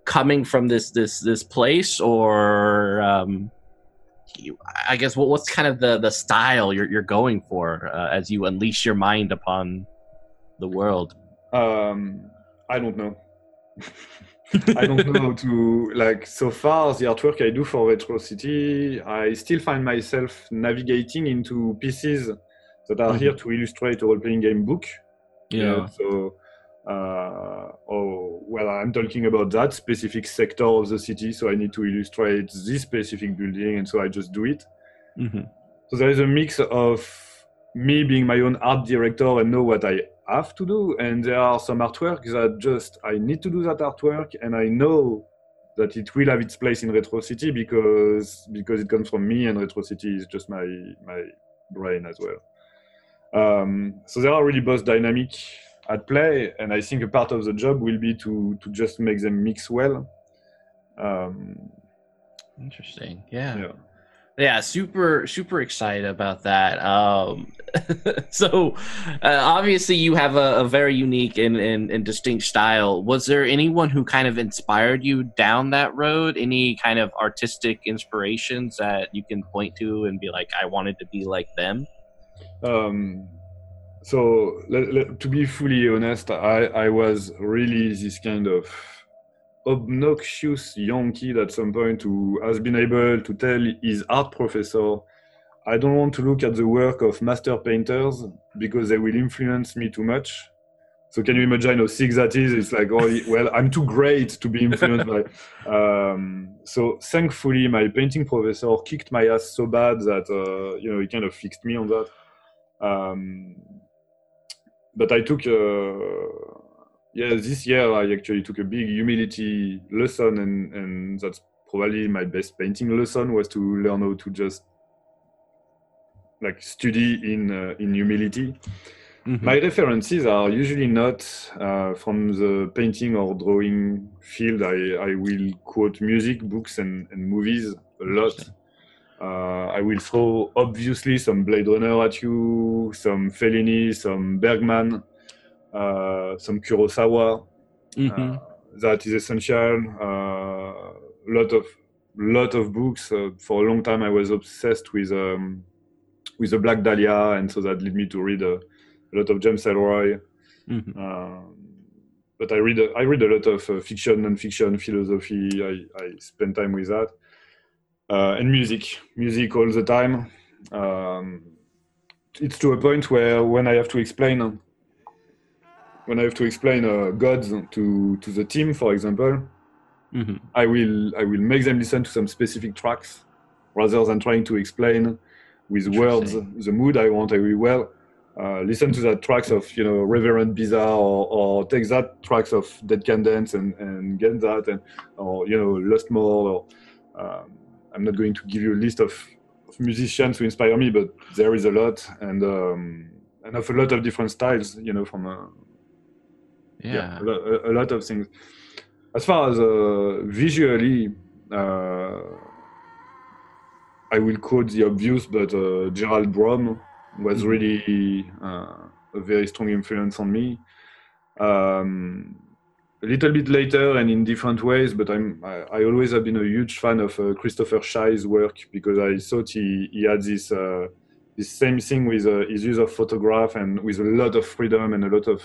[SPEAKER 1] coming from this this this place? Or um i guess what, what's kind of the the style you're, you're going for uh, as you unleash your mind upon the world?
[SPEAKER 2] Um i don't know I don't know how to like so far the artwork I do for Retro City, I still find myself navigating into pieces that are mm-hmm. here to illustrate a role-playing game book.
[SPEAKER 1] Yeah.
[SPEAKER 2] You know, so uh, oh well i'm talking about that specific sector of the city so i need to illustrate this specific building and so i just do it mm-hmm. so there is a mix of me being my own art director and know what i have to do and there are some artwork that just i need to do that artwork and i know that it will have its place in retro city because because it comes from me and retro city is just my my brain as well. Um, so there are really both dynamic at play and i think a part of the job will be to to just make them mix well. Um,
[SPEAKER 1] interesting. Yeah. yeah yeah super super excited about that. Um so uh, obviously you have a, a very unique and, and, and, distinct style. Was there anyone who kind of inspired you down that road? Any kind of artistic inspirations that you can point to and be like i wanted to be like them
[SPEAKER 2] um so let, let, to be fully honest i i was really this kind of obnoxious young kid at some point who has been able to tell his art professor, I don't want to look at the work of master painters because they will influence me too much. So can you imagine how sick that is? It's like, oh, well, I'm too great to be influenced by. Um, so thankfully, my painting professor kicked my ass so bad that uh, you know he kind of fixed me on that. Um, but I took uh, yeah this year I actually took a big humility lesson and and that's probably my best painting lesson was to learn how to just like study in uh, in humility. Mm-hmm. My references are usually not uh, from the painting or drawing field. I, I will quote music, books, and, and movies a lot. Uh, I will throw obviously some Blade Runner at you, some Fellini, some Bergman, some Kurosawa. Mm-hmm. Uh, that is essential. A uh, lot of lot of books. Uh, for a long time, I was obsessed with um, with the Black Dahlia, and so that led me to read a, a lot of James Ellroy. Mm-hmm. Um, but I read a, I read a lot of uh, fiction, non-fiction, philosophy. I, I spend time with that uh, and music, music all the time. Um, it's to a point where when I have to explain, when I have to explain uh, gods to to the team, for example, mm-hmm. I will I will make them listen to some specific tracks rather than trying to explain with words the mood I want. I will well uh, listen to that tracks of you know Reverend Bizarre or, or take that tracks of Dead Can Dance and, and get that and or you know Lustmord or um, I'm not going to give you a list of, of musicians who inspire me, but there is a lot, and um, and of a lot of different styles. You know, from uh,
[SPEAKER 1] yeah,
[SPEAKER 2] yeah a, a, lot of things. As far as uh, visually, uh, I will quote the obvious, but uh, Gerald Brom was mm-hmm. really uh, a very strong influence on me. Um, a little bit later and in different ways, but I'm I, I always have been a huge fan of uh, Christopher Shy's work because I thought he, he had this uh, this same thing with uh, his use of photograph and with a lot of freedom and a lot of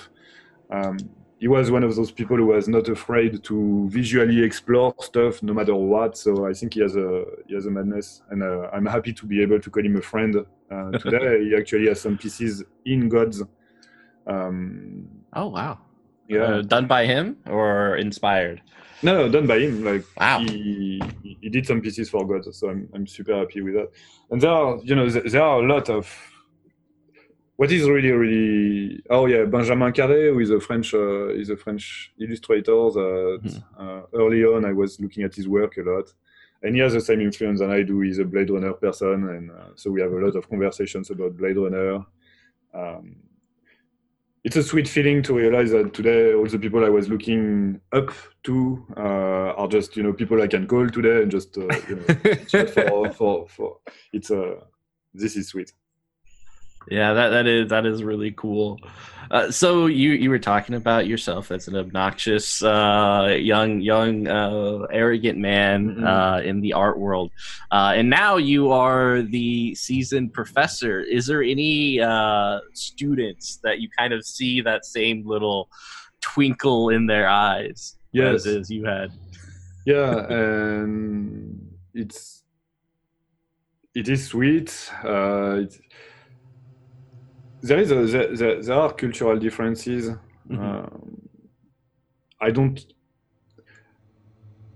[SPEAKER 2] um, he was one of those people who was not afraid to visually explore stuff no matter what. So I think he has a he has a madness, and uh, I'm happy to be able to call him a friend uh, today. he actually has some pieces in Gods. Um,
[SPEAKER 1] oh wow! Yeah, uh, done by him or inspired?
[SPEAKER 2] No, done by him. Like wow. he, he did some pieces for God, so I'm I'm super happy with that. And there are you know there are a lot of what is really really oh yeah Benjamin Carré who is a French uh, is a French illustrator that mm. uh, early on I was looking at his work a lot and he has the same influence than I do he's a Blade Runner person and uh, so we have a lot of conversations about Blade Runner um, it's a sweet feeling to realize that today all the people I was looking up to uh, are just you know people I can call today and just uh, you know for, for, for it's a uh, this is sweet.
[SPEAKER 1] Yeah, that that is that is really cool. Uh, so you you were talking about yourself as an obnoxious uh, young young uh, arrogant man mm-hmm. Uh, in the art world, uh, and now you are the seasoned professor. Is there any uh, students that you kind of see that same little twinkle in their eyes?
[SPEAKER 2] Yes,
[SPEAKER 1] as you had.
[SPEAKER 2] Yeah, and it's it is sweet. It's, there is a, there, there, are cultural differences. Mm-hmm. Uh, I don't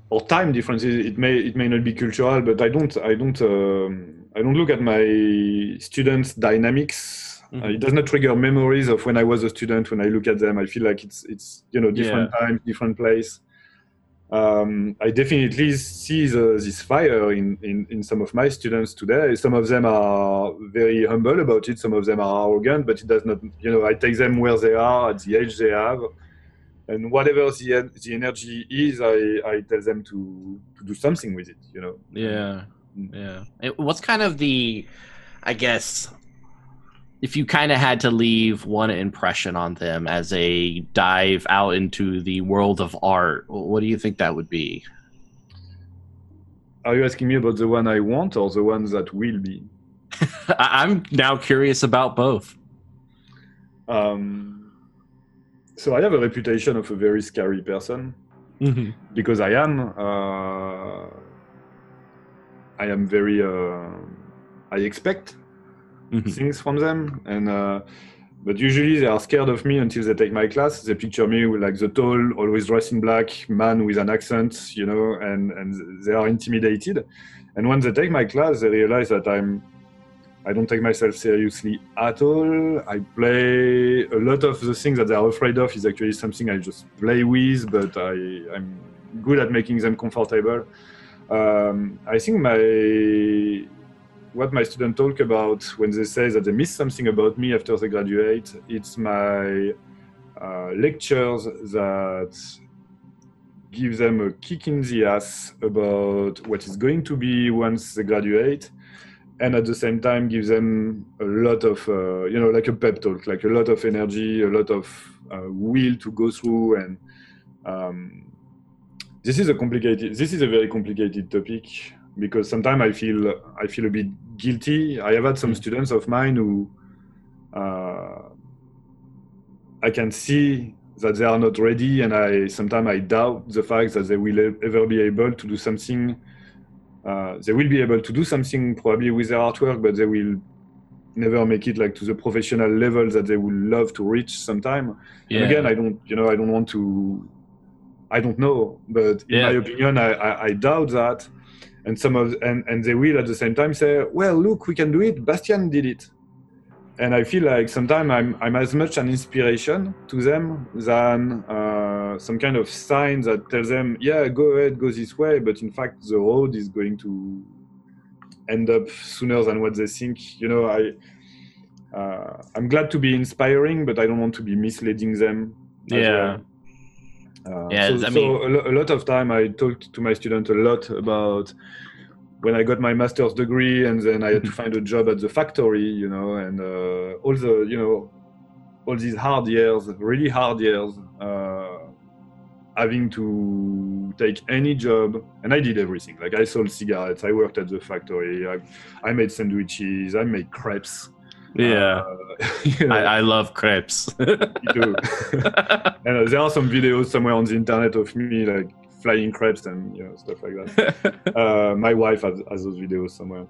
[SPEAKER 2] or time differences. It may it may not be cultural, but I don't I don't um, I don't look at my students' dynamics. Mm-hmm. Uh, it does not trigger memories of when I was a student. When I look at them, I feel like it's it's you know different yeah. time, different place um, I definitely see the, this fire in, in, in some of my students today. Some of them are very humble about it. Some of them are arrogant, but it does not, you know, I take them where they are at the age they have. And whatever the, the energy is, I, I tell them to, to do something with it, you know?
[SPEAKER 1] Yeah. Mm. Yeah. What's kind of the, I guess, if you kind of had to leave one impression on them as a dive out into the world of art, what do you think that would be?
[SPEAKER 2] Are you asking me about the one I want or the ones that will be?
[SPEAKER 1] I'm now curious about both.
[SPEAKER 2] Um, so I have a reputation of a very scary person mm-hmm. because I am. Uh, I am very. Uh, I expect mm-hmm. things from them and uh, but usually they are scared of me until they take my class they picture me with like the tall always dressed in black man with an accent you know and and they are intimidated and when they take my class they realize that i'm I don't take myself seriously at all. I play a lot of the things that they are afraid of is actually something I just play with, but I, I'm good at making them comfortable. Um, I think my what my students talk about when they say that they miss something about me after they graduate, it's my uh, lectures that give them a kick in the ass about what is going to be once they graduate and at the same time give them a lot of uh, you know like a pep talk like a lot of energy a lot of uh, will to go through and um, this is a complicated this is a very complicated topic because sometimes i feel i feel a bit guilty i have had some students of mine who uh, i can see that they are not ready and i sometimes i doubt the fact that they will ever be able to do something uh, they will be able to do something probably with their artwork but they will never make it like to the professional level that they would love to reach sometime yeah. and again i don't you know i don't want to i don't know but in yeah. my opinion I, I, I doubt that and some of and, and they will at the same time say well look we can do it Bastien did it and I feel like sometimes I'm, I'm as much an inspiration to them than uh, some kind of sign that tells them, yeah, go ahead, go this way. But in fact, the road is going to end up sooner than what they think. You know, I, uh, I'm glad to be inspiring, but I don't want to be misleading them.
[SPEAKER 1] Yeah.
[SPEAKER 2] Well. Uh, yeah, so, I mean, so a, lot of time I talked to my students a lot about when I got my master's degree and then I had to find a job at the factory, you know, and uh, all the, you know, all these hard years, really hard years, uh, having to take any job, and I did everything. Like I sold cigarettes, I worked at the factory, I, I made sandwiches, I made crepes.
[SPEAKER 1] Yeah, uh, you know, I, I, love crepes. me
[SPEAKER 2] too. and uh, there are some videos somewhere on the internet of me like flying crepes and you know stuff like that. uh, my wife has, has, those videos somewhere,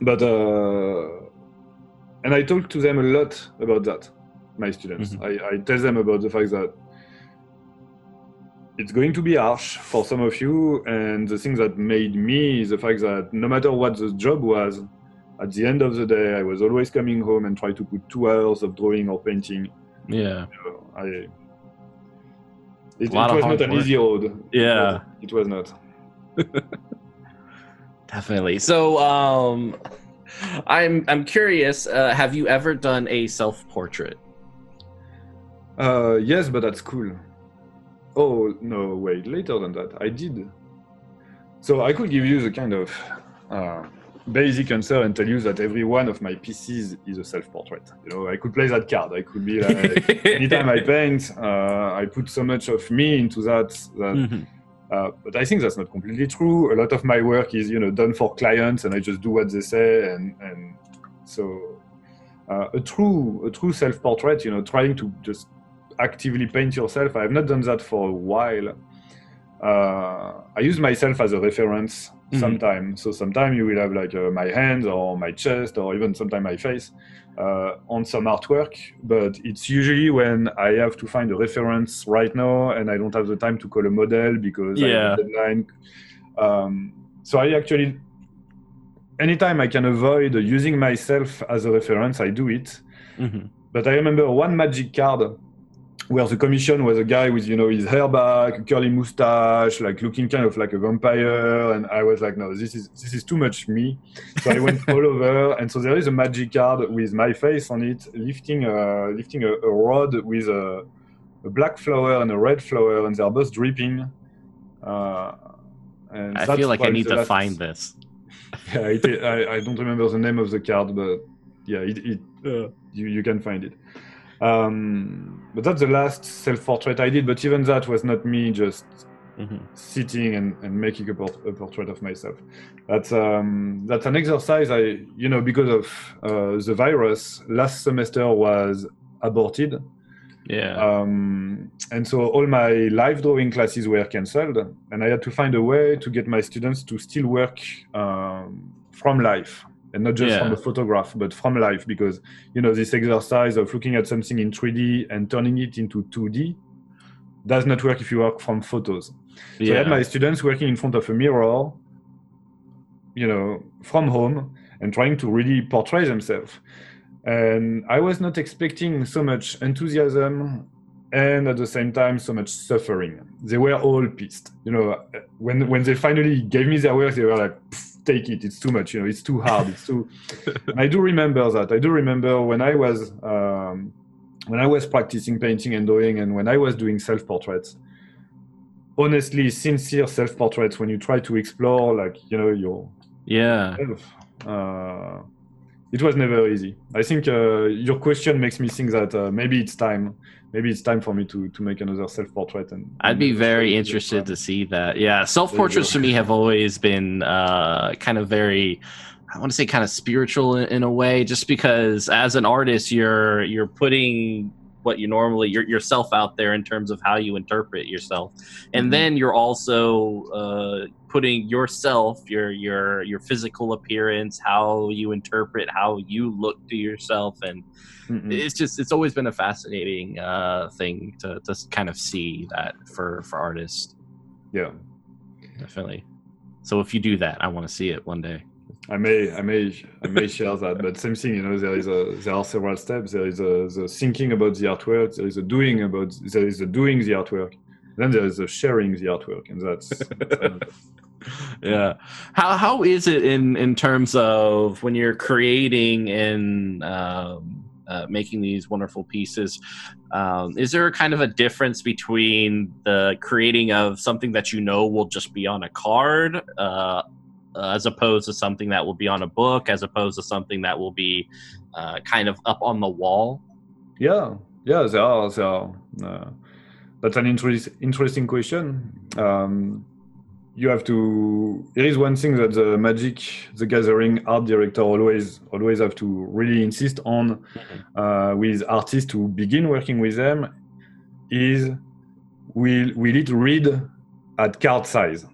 [SPEAKER 2] but uh, and I talk to them a lot about that. My students, mm-hmm. I, I tell them about the fact that it's going to be harsh for some of you, and the thing that made me is the fact that no matter what the job was, at the end of the day, I was always coming home and try to put two hours of drawing or painting.
[SPEAKER 1] Yeah,
[SPEAKER 2] I it, it was not an easy road.
[SPEAKER 1] Yeah,
[SPEAKER 2] it was, it was
[SPEAKER 1] not. Definitely. So, um, I'm I'm curious. Uh, have you ever done a self portrait?
[SPEAKER 2] Uh, yes, but at school. Oh no, wait. Later than that, I did. So I could give you the kind of uh, basic answer and tell you that every one of my pieces is a self-portrait. You know, I could play that card. I could be like, anytime I paint, uh, I put so much of me into that. that mm-hmm. uh, but I think that's not completely true. A lot of my work is, you know, done for clients, and I just do what they say, and and so uh, a true a true self-portrait. You know, trying to just actively paint yourself. I have not done that for a while. Uh, I use myself as a reference mm-hmm. sometimes. So sometimes you will have like uh, my hands or my chest or even sometimes my face uh, on some artwork. But it's usually when I have to find a reference right now and I don't have the time to call a model because yeah. I have a deadline. Um, so I actually, anytime I can avoid using myself as a reference, I do it. Mm-hmm. But I remember one magic card where the commission was a guy with you know his hair back, curly mustache, like looking kind of like a vampire, and I was like, no, this is this is too much me. So I went all over, and so there is a magic card with my face on it, lifting a lifting a, a rod with a, a, black flower and a red flower, and they're both dripping. Uh,
[SPEAKER 1] and I feel like I need to last... find this.
[SPEAKER 2] yeah, it, I, I don't remember the name of the card, but yeah, it, it uh, you you can find it. Um, but that's the last self-portrait I did. But even that was not me just mm-hmm. sitting and, and making a, port- a, portrait of myself. That's um, that's an exercise. I you know because of uh, the virus, last semester was aborted.
[SPEAKER 1] Yeah.
[SPEAKER 2] Um, and so all my live drawing classes were cancelled, and I had to find a way to get my students to still work um, from life and not just yeah. from a photograph but from life because you know this exercise of looking at something in 3d and turning it into 2d does not work if you work from photos so i had my students working in front of a mirror you know from home and trying to really portray themselves. And I was not expecting so much enthusiasm and at the same time so much suffering. They were all pissed. You know, when when they finally gave me their work, they were like, "Take it, it's too much. You know, it's too hard. It's too." I do remember that. I do remember when I was um, when I was practicing painting and drawing, and when I was doing self portraits. Honestly, sincere self portraits. When you try to explore, like you know, your
[SPEAKER 1] yeah.
[SPEAKER 2] Uh, it was never easy. I think uh, your question makes me think that uh, maybe it's time. Maybe it's time for me to, to make another self portrait. And
[SPEAKER 1] I'd be very interested to see that. Yeah, self portraits to me have always been uh, kind of very. I want to say kind of spiritual in, in, a way, just because as an artist, you're you're putting what you normally your, yourself out there in terms of how you interpret yourself. And mm-hmm. then you're also uh, putting yourself your your your physical appearance how you interpret how you look to yourself. And mm-hmm. it's just it's always been a fascinating uh, thing to, to kind of see that for for artists.
[SPEAKER 2] Yeah.
[SPEAKER 1] Definitely. So if you do that i want to see it one day
[SPEAKER 2] I may, I may, I may share that, but same thing. You know, there is a, there are several steps. There is a, the thinking about the artwork. There is a doing about, there is a doing the artwork. Then there is a sharing the artwork, and that's.
[SPEAKER 1] yeah, how how is it in in terms of when you're creating and um, uh, making these wonderful pieces? Um, is there a kind of a difference between the creating of something that you know will just be on a card? Uh, uh, as opposed to something that will be on a book, as opposed to something that will be uh, kind of up on the wall?
[SPEAKER 2] Yeah, yeah, are. Are. Uh, that's an interest, interesting question. Um, you have to. There is one thing that the Magic the Gathering art director always always have to really insist on uh, with artists to begin working with them is will will it read at card size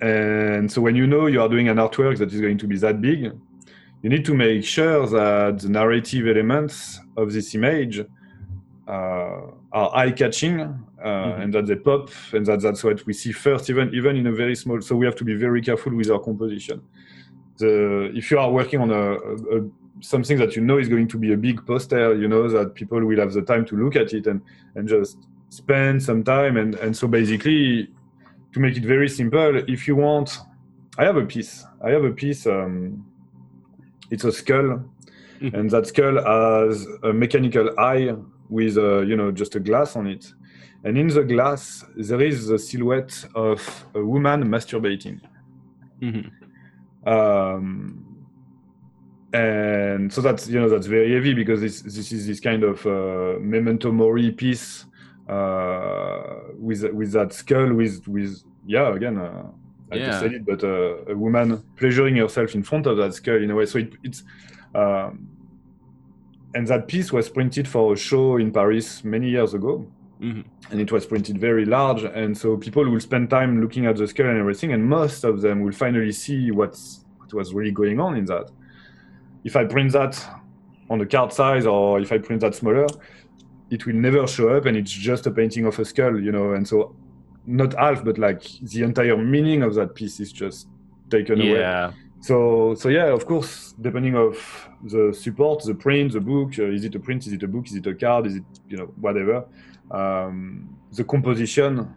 [SPEAKER 2] and so when you know you are doing an artwork that is going to be that big, you need to make sure that the narrative elements of this image uh, are eye-catching uh, mm-hmm. and that they pop and that that's what we see first, even even in a very small. So we have to be very careful with our composition. The, if you are working on a, a, a something that you know is going to be a big poster, you know that people will have the time to look at it and and just spend some time and and so basically to make it very simple, if you want, I have a piece. I have a piece. Um, it's a skull, mm-hmm. and that skull has a mechanical eye with a, you know just a glass on it, and in the glass there is the silhouette of a woman masturbating. Mm-hmm. Um, and so that's you know that's very heavy because this this is this kind of uh, memento mori piece uh, with with that skull with with yeah again uh, I yeah. said it but uh, a woman pleasuring herself in front of that skull in a way. So it, it's um, and that piece was printed for a show in Paris many years ago. Mm-hmm. and it was printed very large. And so people will spend time looking at the skull and everything. And most of them will finally see what's what was really going on in that. If I print that on the card size or if I print that smaller it will never show up and it's just a painting of a skull you know and so not half but like the entire meaning of that piece is just taken
[SPEAKER 1] yeah.
[SPEAKER 2] away so so yeah of course depending of the support the print the book uh, is it a print is it a book is it a card is it you know whatever um, the composition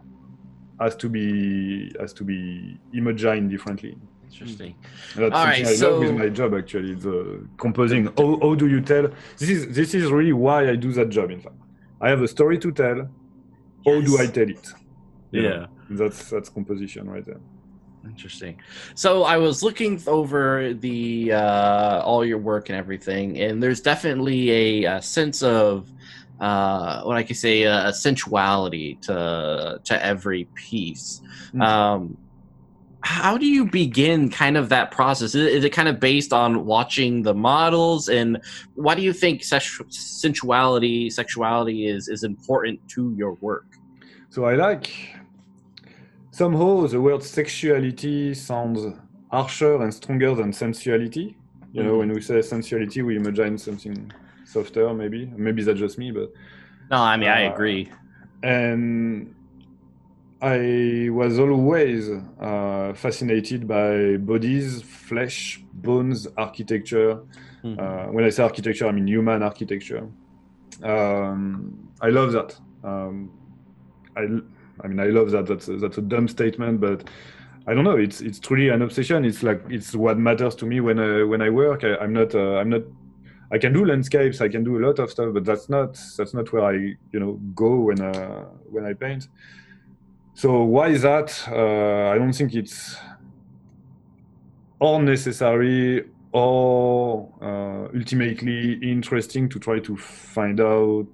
[SPEAKER 2] has to be has to be imagined differently
[SPEAKER 1] Interesting.
[SPEAKER 2] That's All right, I so... love with my job actually, the composing. How, how do you tell? This is this is really why I do that job. In fact, I have a story to tell. How do I tell it?
[SPEAKER 1] You yeah,
[SPEAKER 2] know, that's that's composition right there.
[SPEAKER 1] Interesting. So I was looking over the uh, all your work and everything, and there's definitely a, a sense of uh, what I could say a sensuality to to every piece. Mm-hmm. Um, how do you begin kind of that process? Is it, kind of based on watching the models? And why do you think sensuality sexuality is is important to your work?
[SPEAKER 2] So i like somehow the word sexuality sounds harsher and stronger than sensuality. You know mm-hmm. when we say sensuality we imagine something softer maybe. Maybe that's just me but
[SPEAKER 1] no i mean uh, i agree.
[SPEAKER 2] and I was always uh, fascinated by bodies, flesh, bones, architecture. Mm-hmm. Uh, when I say architecture, I mean human architecture. Um, I love that. Um, I, I mean, I love that. That's a, that's a dumb statement, but I don't know. It's it's truly an obsession. It's like it's what matters to me when uh, when I work. I, am not uh, I'm not. I can do landscapes. I can do a lot of stuff, but that's not that's not where I you know go when uh, when I paint. So why is that? Uh, I don't think it's or necessary or uh, ultimately interesting to try to find out,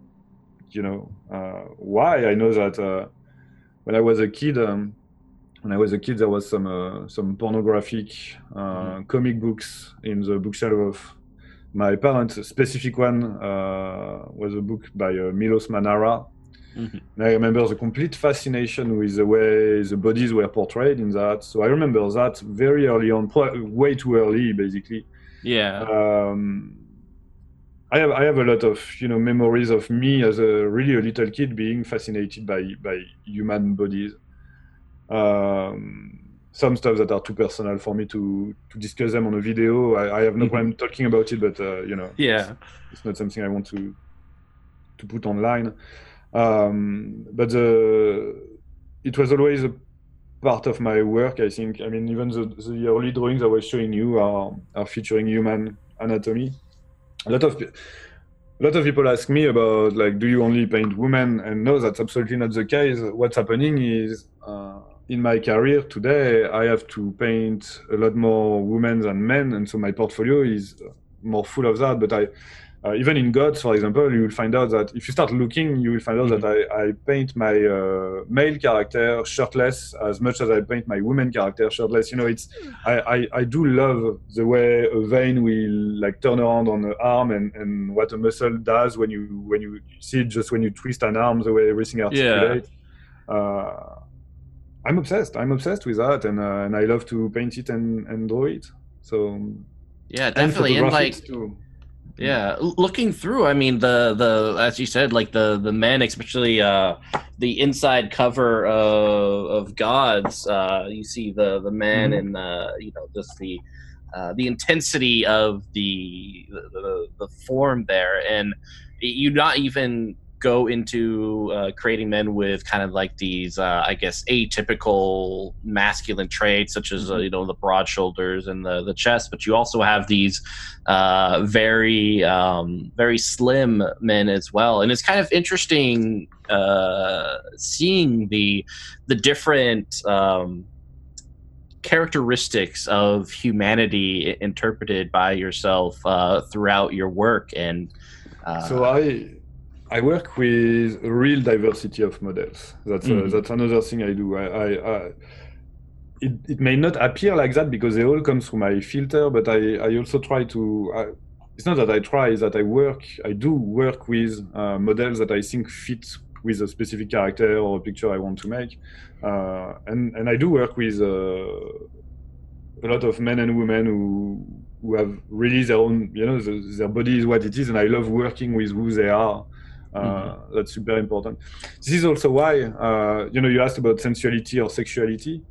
[SPEAKER 2] you know, uh, why. I know that uh, when I was a kid, um, when I was a kid, there was some uh, some pornographic uh, mm-hmm. comic books in the bookshelf of my parents. A specific one was a book by Milos Manara Mm-hmm. I remember the complete fascination with the way the bodies were portrayed in that. So I remember that very early on, way too early, basically.
[SPEAKER 1] Yeah.
[SPEAKER 2] Um, I have I have a lot of you know memories of me as a really a little kid being fascinated by by human bodies. Um, some stuff that are too personal for me to to discuss them on a video. I, I have no mm-hmm. problem talking about it, but uh, you know,
[SPEAKER 1] yeah,
[SPEAKER 2] it's not something I want to to put online. Um, but the, it was always a part of my work. I think. I mean, even the, the early drawings I was showing you are, are featuring human anatomy. A lot of a lot of people ask me about like, do you only paint women? And no, that's absolutely not the case. What's happening is uh, in my career today, I have to paint a lot more women than men, and so my portfolio is more full of that. But I uh, even in Gods, for example, you will find out that if you start looking, you will find out mm-hmm. that I, I, paint my uh, male character shirtless as much as I paint my woman character shirtless. You know, it's I, I, I, do love the way a vein will like turn around on the arm and, and what a muscle does when you when you see it just when you twist an arm, the way everything articulates. Yeah. Uh, I'm obsessed. I'm obsessed with that, and uh, and I love to paint it and, and draw it. So
[SPEAKER 1] yeah, definitely, and, and like. Too yeah, looking through, I mean the the as you said, like the the men, especially uh, the inside cover of, of Gods. Uh, you see the the men mm-hmm. and the you know just the uh, the intensity of the, the the form there, and you not even go into uh, creating men with kind of like these, uh, I guess, atypical masculine traits, such as uh, mm-hmm. you know the broad shoulders and the the chest, but you also have these uh, very um, very slim men as well, and it's kind of interesting uh, seeing the the different. Um, characteristics of humanity interpreted by yourself uh, throughout your work and
[SPEAKER 2] so i I work with a real diversity of models. That's mm-hmm. uh, that's another thing I do. I, I, I, it, it may not appear like that because they all come through my filter, but I, I also try to. I, it's not that I try; that I work. I do work with uh, models that I think fit with a specific character or a picture I want to make, uh, and and I do work with uh, a lot of men and women who who have really their own, you know, the, their body is what it is, and I love working with who they are mm-hmm. That's super important. This is also why, uh, you know, you asked about sensuality or sexuality.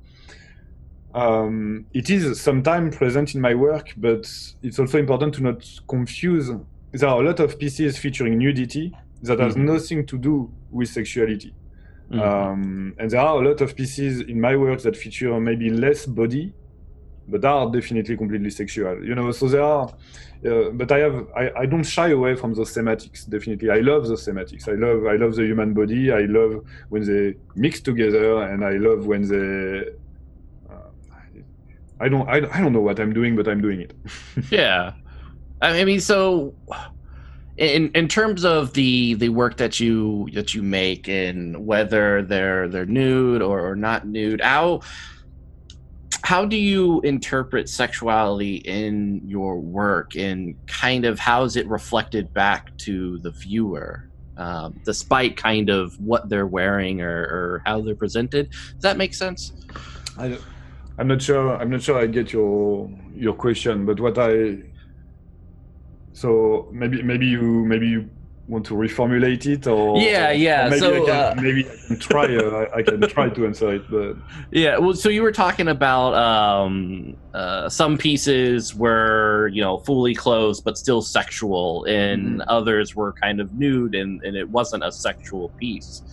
[SPEAKER 2] Um, it is sometimes present in my work, but it's also important to not confuse. There are a lot of pieces featuring nudity that has mm-hmm. nothing to do with sexuality. Mm-hmm. Um, and there are a lot of pieces in my work that feature maybe less body, but are definitely completely sexual. You know, so there are uh, but I have I, I don't shy away from those thematics. Definitely, I love those thematics. I love I love the human body. I love when they mix together, and I love when they. Uh, I don't I, I don't know what I'm doing, but I'm doing it.
[SPEAKER 1] yeah, I mean, so in in terms of the the work that you that you make and whether they're they're nude or, or not nude, how how do you interpret sexuality in your work? And kind of how is it reflected back to the viewer um, despite kind of what they're wearing or, or, how they're presented? Does that make sense?
[SPEAKER 2] I, i'm not sure i'm not sure i get your your question but what i so maybe maybe you maybe you want to reformulate it or
[SPEAKER 1] yeah yeah
[SPEAKER 2] or maybe,
[SPEAKER 1] so
[SPEAKER 2] I can,
[SPEAKER 1] uh,
[SPEAKER 2] maybe I can try uh, I, can try to answer it but
[SPEAKER 1] yeah well so you were talking about um uh some pieces were you know fully clothed but still sexual and
[SPEAKER 2] Mhm.
[SPEAKER 1] others were kind of nude and and it wasn't a sexual piece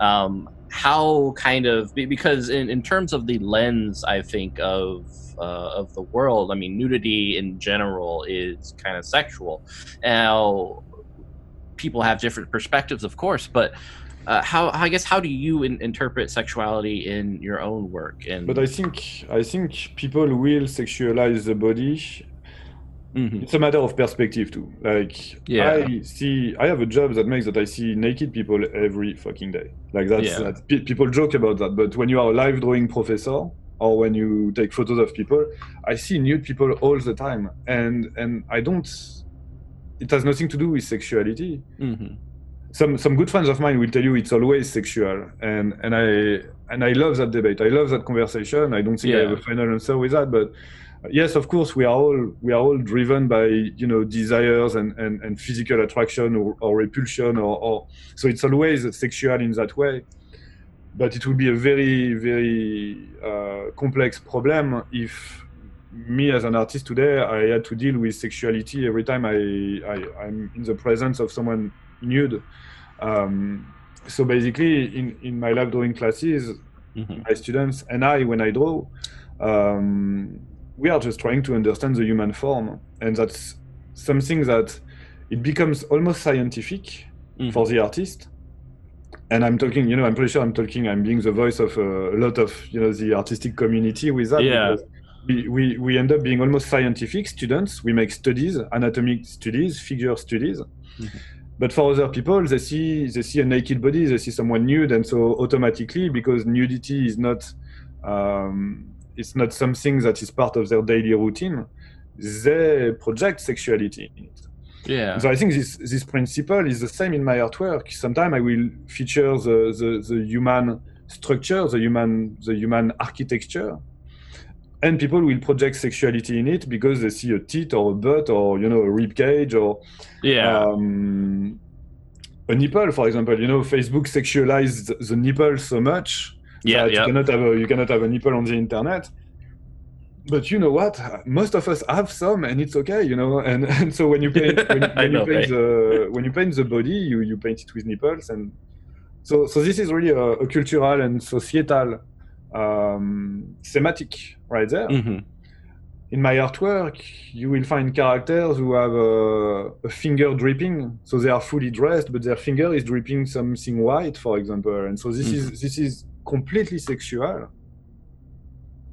[SPEAKER 1] um how kind of because in, in terms of the lens i think of uh, of the world i mean nudity in general is kind of sexual now people have different perspectives of course but uh, how i guess how do you in, interpret sexuality in your own work and
[SPEAKER 2] but I think I think people will sexualize the body
[SPEAKER 1] Mhm.
[SPEAKER 2] it's a matter of perspective too like
[SPEAKER 1] Yeah.
[SPEAKER 2] I see I have a job that makes that I see naked people every fucking day like that's,
[SPEAKER 1] Yeah.
[SPEAKER 2] that's pe- people joke about that but when you are a live drawing professor or when you take photos of people I see nude people all the time and and I don't it has nothing to do with sexuality.
[SPEAKER 1] Mhm.
[SPEAKER 2] some some good friends of mine will tell you it's always sexual. And and i and i love that debate. I love that conversation. I don't think i have a final answer with that but yes of course we are all we are all driven by you know desires and and, and physical attraction or, or repulsion or, or so it's always sexual in that way. But it will be a very very uh, complex problem if me as an artist today i had to deal with sexuality every time i, I i'm in the presence of someone nude um, so basically in, in my lab drawing classes
[SPEAKER 1] Mhm.
[SPEAKER 2] my students and i when i draw um, we are just trying to understand the human form and that's something that it becomes almost scientific
[SPEAKER 1] Mhm.
[SPEAKER 2] for the artist and i'm talking you know i'm pretty sure i'm talking i'm being the voice of a lot of you know the artistic community with that
[SPEAKER 1] Yeah.
[SPEAKER 2] because we, we, we end up being almost scientific students. We make studies anatomic studies figure studies.
[SPEAKER 1] Mhm.
[SPEAKER 2] but for other people they see they see a naked body they see someone nude and so automatically because nudity is not um, it's not something that is part of their daily routine they project sexuality in it.
[SPEAKER 1] Yeah.
[SPEAKER 2] So I think this this principle is the same in my artwork. Sometimes I will feature the, the, the human structure, the human the human architecture, and people will project sexuality in it because they see a tit or a butt or you know a rib cage or
[SPEAKER 1] yeah
[SPEAKER 2] um, a nipple, for example. You know, Facebook sexualized the nipple so much
[SPEAKER 1] yeah
[SPEAKER 2] that
[SPEAKER 1] yeah
[SPEAKER 2] you cannot have a you cannot have a nipple on the internet. But you know what? Most of us have some, and it's okay, you know. And, and so when you paint when, when you paint the when you paint the body, you, you paint it with nipples, and so so this is really a, a cultural and societal um, thematic right there.
[SPEAKER 1] Mhm.
[SPEAKER 2] In my artwork, you will find characters who have a, a finger dripping, so they are fully dressed, but their finger is dripping something white, for example, and so this
[SPEAKER 1] Mhm.
[SPEAKER 2] is this is completely sexual,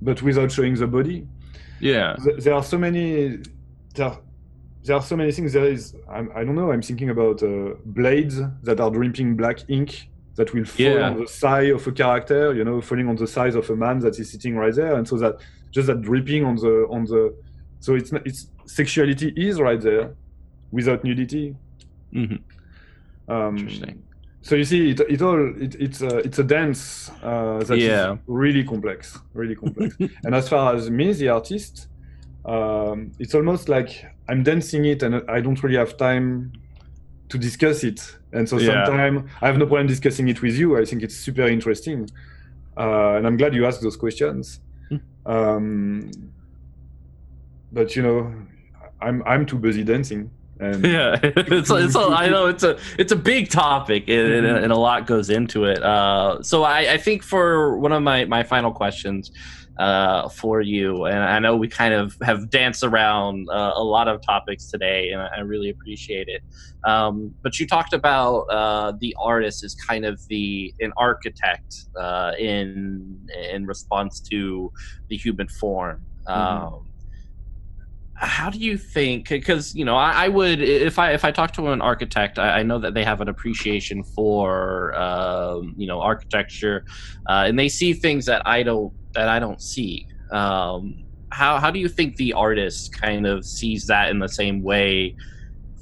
[SPEAKER 2] but without showing the body.
[SPEAKER 1] yeah
[SPEAKER 2] Th- There are so many. There, there are so many things. There is. I'm, I don't know. I'm thinking about uh, blades that are dripping black ink that will fall
[SPEAKER 1] Yeah.
[SPEAKER 2] on the side of a character. You know, falling on the size of a man that is sitting right there, and so that just that dripping on the on the. So it's not, it's sexuality is right there, without nudity.
[SPEAKER 1] Mhm.
[SPEAKER 2] Um,
[SPEAKER 1] Interesting.
[SPEAKER 2] So you see, it, it all it, it's a it's a dance uh, that is
[SPEAKER 1] Yeah.
[SPEAKER 2] really complex, really complex. and as far as me, the artist, um, it's almost like I'm dancing it, and I don't really have time to discuss it. And so
[SPEAKER 1] Yeah.
[SPEAKER 2] sometimes I have no problem discussing it with you. I think it's super interesting, uh, and I'm glad you asked those questions.
[SPEAKER 1] Hmm.
[SPEAKER 2] Um, but you know, I'm I'm too busy dancing. And
[SPEAKER 1] yeah it's it's a, i know it's a it's a big topic and, and,
[SPEAKER 2] Mhm.
[SPEAKER 1] and a lot goes into it uh so i i think for one of my my final questions uh for you. And i know we kind of have danced around uh, a lot of topics today and i really appreciate it. Um but you talked about uh the artist is kind of the an architect uh in in response to the human form. Um how do you think because you know I, I would if i if i talk to an architect I, I know that they have an appreciation for um, you know architecture uh, and they see things that i don't that i don't see um, how how do you think the artist kind of sees that in the same way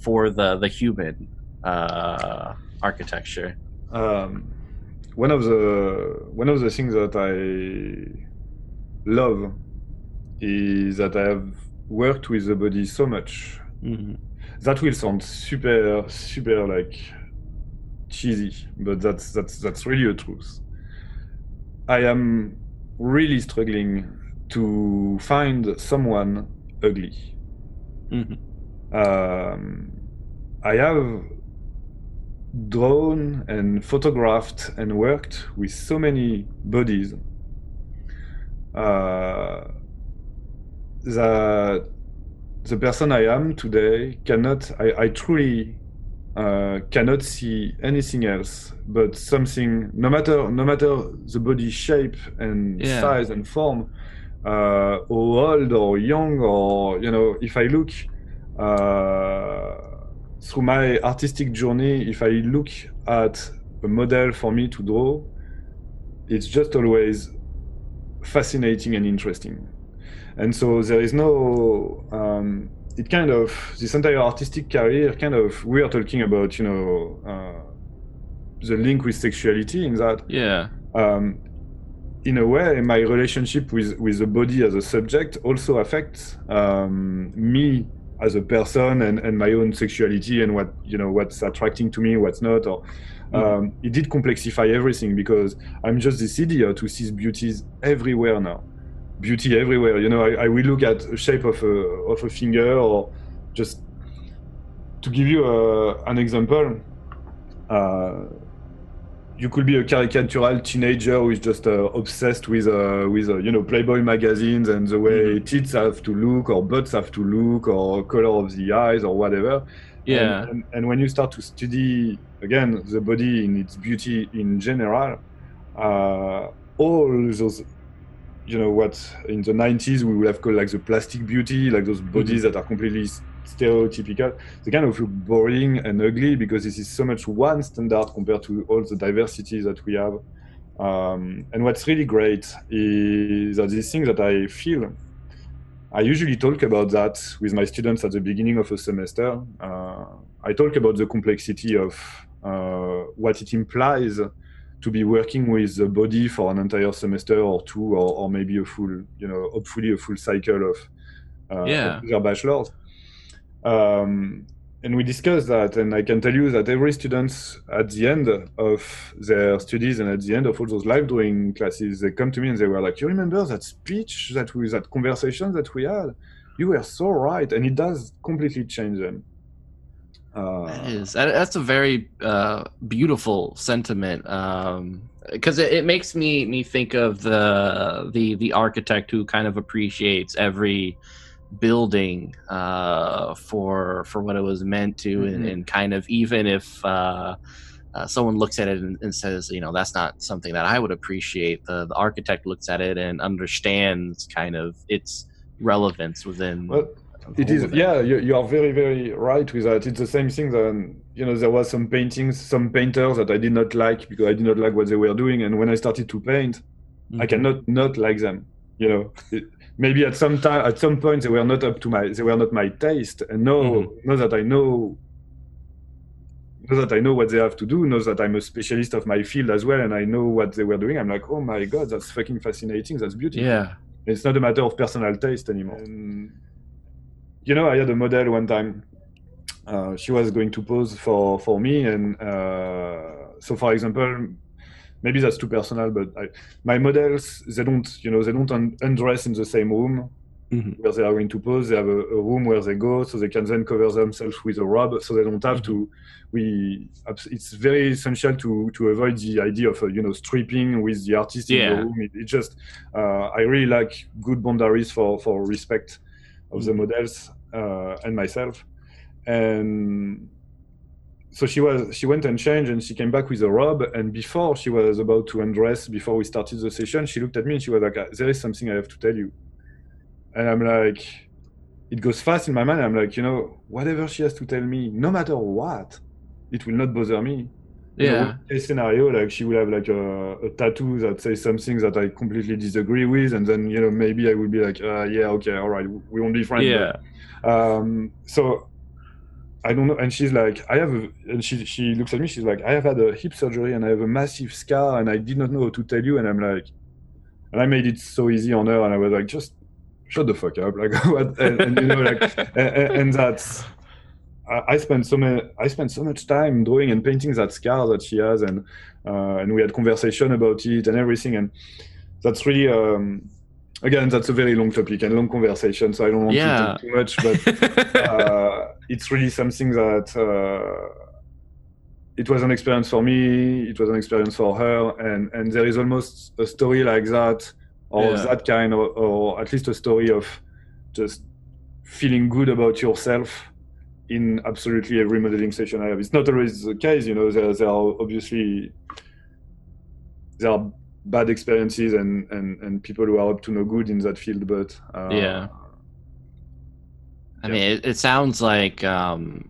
[SPEAKER 1] for the the human uh, architecture
[SPEAKER 2] um, one of the one of the things that I love is that I have worked with the body so much
[SPEAKER 1] Mhm.
[SPEAKER 2] that will sound super super like cheesy, but that's that's that's really a truth. I am really struggling to find someone ugly. Mm-hmm. Um, I have drawn and photographed and worked with so many bodies uh, that the person I am today cannot, I, I truly uh, cannot see anything else but something, no matter, no matter the body shape and yeah. size and form, uh, or old or young, or, you know, if I look, uh, through my artistic journey, if I look at a model for me to draw, it's just always fascinating and interesting. And so there is no, um, it kind of, this entire artistic career kind of, we are talking about, you know, uh, the link with sexuality in that.
[SPEAKER 1] Yeah.
[SPEAKER 2] Um, in a way, my relationship with, with the body as a subject also affects um, me as a person and, and my own sexuality and what you know what's attracting to me what's not or mm-hmm. um, it did complexify everything because i'm just this idiot who sees beauties everywhere now beauty everywhere you know i, I will look at a shape of a, of a finger or just to give you uh, an example uh, you could be a caricatural teenager who is just uh, obsessed with uh, with uh, you know Playboy magazines and the way mm-hmm. tits have to look or butts have to look or color of the eyes or whatever.
[SPEAKER 1] Yeah.
[SPEAKER 2] And, and, and when you start to study again the body in its beauty in general, uh, all those you know what in the 90s we would have called like the plastic beauty, like those bodies mm-hmm. that are completely stereotypical. They kind of look boring and ugly because this is so much one standard compared to all the diversity that we have. Um, and what's really great is that these things that I feel, I usually talk about that with my students at the beginning of a semester. Uh, I talk about the complexity of uh, what it implies to be working with the body for an entire semester or two, or, or maybe a full, you know, hopefully a full cycle of, uh,
[SPEAKER 1] yeah.
[SPEAKER 2] of their bachelors. Um, and we discussed that, and I can tell you that every student at the end of their studies and at the end of all those live drawing classes, they come to me and they were like, "You remember that speech that we, that conversation that we had? You were so right," and it does completely change them.
[SPEAKER 1] Uh, that is that's a very uh, beautiful sentiment because um, it, it, makes me me think of the the the architect who kind of appreciates every building uh, for for what it was meant to, mm-hmm. and, and, kind of even if uh, uh, someone looks at it and, and, says, you know, that's not something that I would appreciate, the, the architect looks at it and understands kind of its relevance within.
[SPEAKER 2] Well, it is, yeah, you, you, are very, very right with that. It's the same thing that, you know, there was some paintings, some painters that I did not like because I did not like what they were doing. And when I started to paint, mm-hmm. I cannot not like them, you know. It, maybe at some time at some point they were not up to my they were not my taste and now mm-hmm. now that i know know that i know what they have to do know that i'm a specialist of my field as well and i know what they were doing i'm like oh my god that's fucking fascinating that's beautiful
[SPEAKER 1] yeah
[SPEAKER 2] it's not a matter of personal taste anymore and, you know i had a model one time uh, she was going to pose for for me and uh, so for example maybe that's too personal, but I, my models they don't you know they don't un- undress in the same room mm-hmm. where they are going to pose. They have a, a, room where they go, so they can then cover themselves with a robe, so they don't have mm-hmm. to. We it's very essential to to avoid the idea of uh, you know stripping with the artist yeah. in the room. It, it just uh, I really like good boundaries for for respect of mm-hmm. the models uh, Uh, and myself. And so she was she went and changed and she came back with a robe. And before she was about to undress before we started the session she looked at me and she was like ah, there is something i have to tell you. And i'm like it goes fast in my mind. I'm like you know whatever she has to tell me no matter what it will not bother me
[SPEAKER 1] yeah
[SPEAKER 2] a scenario like she will have like a, a, tattoo that says something that i completely disagree with and then you know maybe i would be like uh, yeah okay all right we won't be friends
[SPEAKER 1] yeah
[SPEAKER 2] but, um so I don't know. And she's like, I have, a, and she she looks at me. She's like, I have had a hip surgery and I have a massive scar and I did not know how to tell you. And I'm like, and I made it so easy on her. And I was like, just shut the fuck up, like what? And, and you know, like, and, and, that's. I, I spent so many I spent so much time drawing and painting that scar that she has, and uh, and we had conversation about it and everything, and that's really. Um, again, that's a very long topic and long conversation, so I don't want
[SPEAKER 1] Yeah.
[SPEAKER 2] to talk too much. But uh, it's really something that uh, it was an experience for me. It was an experience for her, and and there is almost a story like that, or
[SPEAKER 1] Yeah.
[SPEAKER 2] that kind, of, or at least a story of just feeling good about yourself in absolutely every modeling session I have. It's not always the case, you know. There, there are obviously there are bad experiences and, and, and people who are up to no good in that field, but uh,
[SPEAKER 1] Yeah. I
[SPEAKER 2] Yeah.
[SPEAKER 1] mean, it, it sounds like um,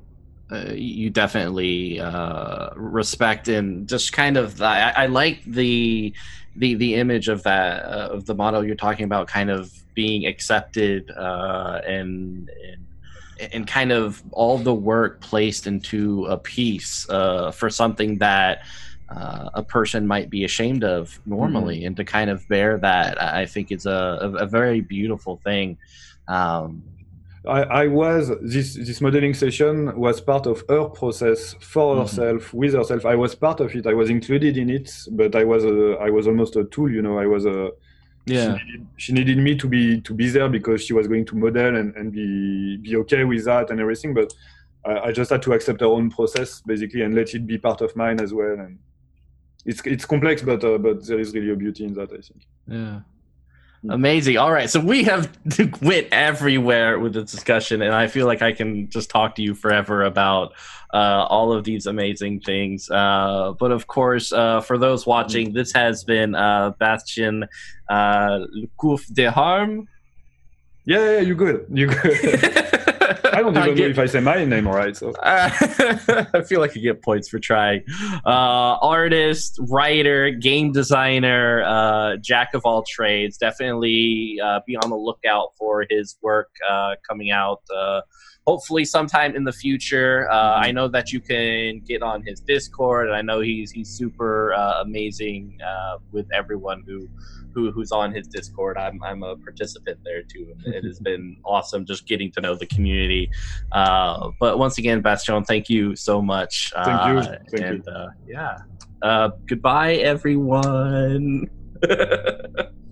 [SPEAKER 1] uh, you definitely uh, respect and just kind of. I, I like the the the image of that uh, of the model you're talking about, kind of being accepted uh, and and and kind of all the work placed into a piece uh, for something that. Uh, a person might be ashamed of normally, and to kind of bear that, I think is a, a, very beautiful thing. Um,
[SPEAKER 2] I, I was this this modeling session was part of her process for
[SPEAKER 1] Mhm.
[SPEAKER 2] herself with herself. I was part of it. I was included in it, but I was a I was almost a tool. You know, I was a
[SPEAKER 1] Yeah.
[SPEAKER 2] She needed, she needed me to be to be there because she was going to model and, and be be okay with that and everything. But I, I just had to accept her own process basically and let it be part of mine as well. And it's it's complex, but uh, but there is really a beauty in that. I think.
[SPEAKER 1] Yeah.
[SPEAKER 2] Mm.
[SPEAKER 1] Amazing. All right. So we have went everywhere with this discussion, and I feel like I can just talk to you forever about uh, all of these amazing things. Uh, but of course, uh, for those watching, this has been uh, Bastien uh, Lecouffe-Deharme.
[SPEAKER 2] Yeah, yeah, you're good. You're good. I don't even know if I say my name right. So
[SPEAKER 1] I feel like you get points for trying. Uh, artist, writer, game designer, uh, jack of all trades. Definitely uh, be on the lookout for his work uh, coming out. Hopefully, sometime in the future. Uh, I know that you can get on his Discord. and I know he's he's super uh, amazing uh, with everyone who. Who, who's on his Discord? I'm, I'm a participant there too, it has been awesome just getting to know the community. Uh, but once again, Bastien, thank you so much.
[SPEAKER 2] Thank you.
[SPEAKER 1] Uh,
[SPEAKER 2] Thank
[SPEAKER 1] and Uh, yeah, uh, goodbye, everyone.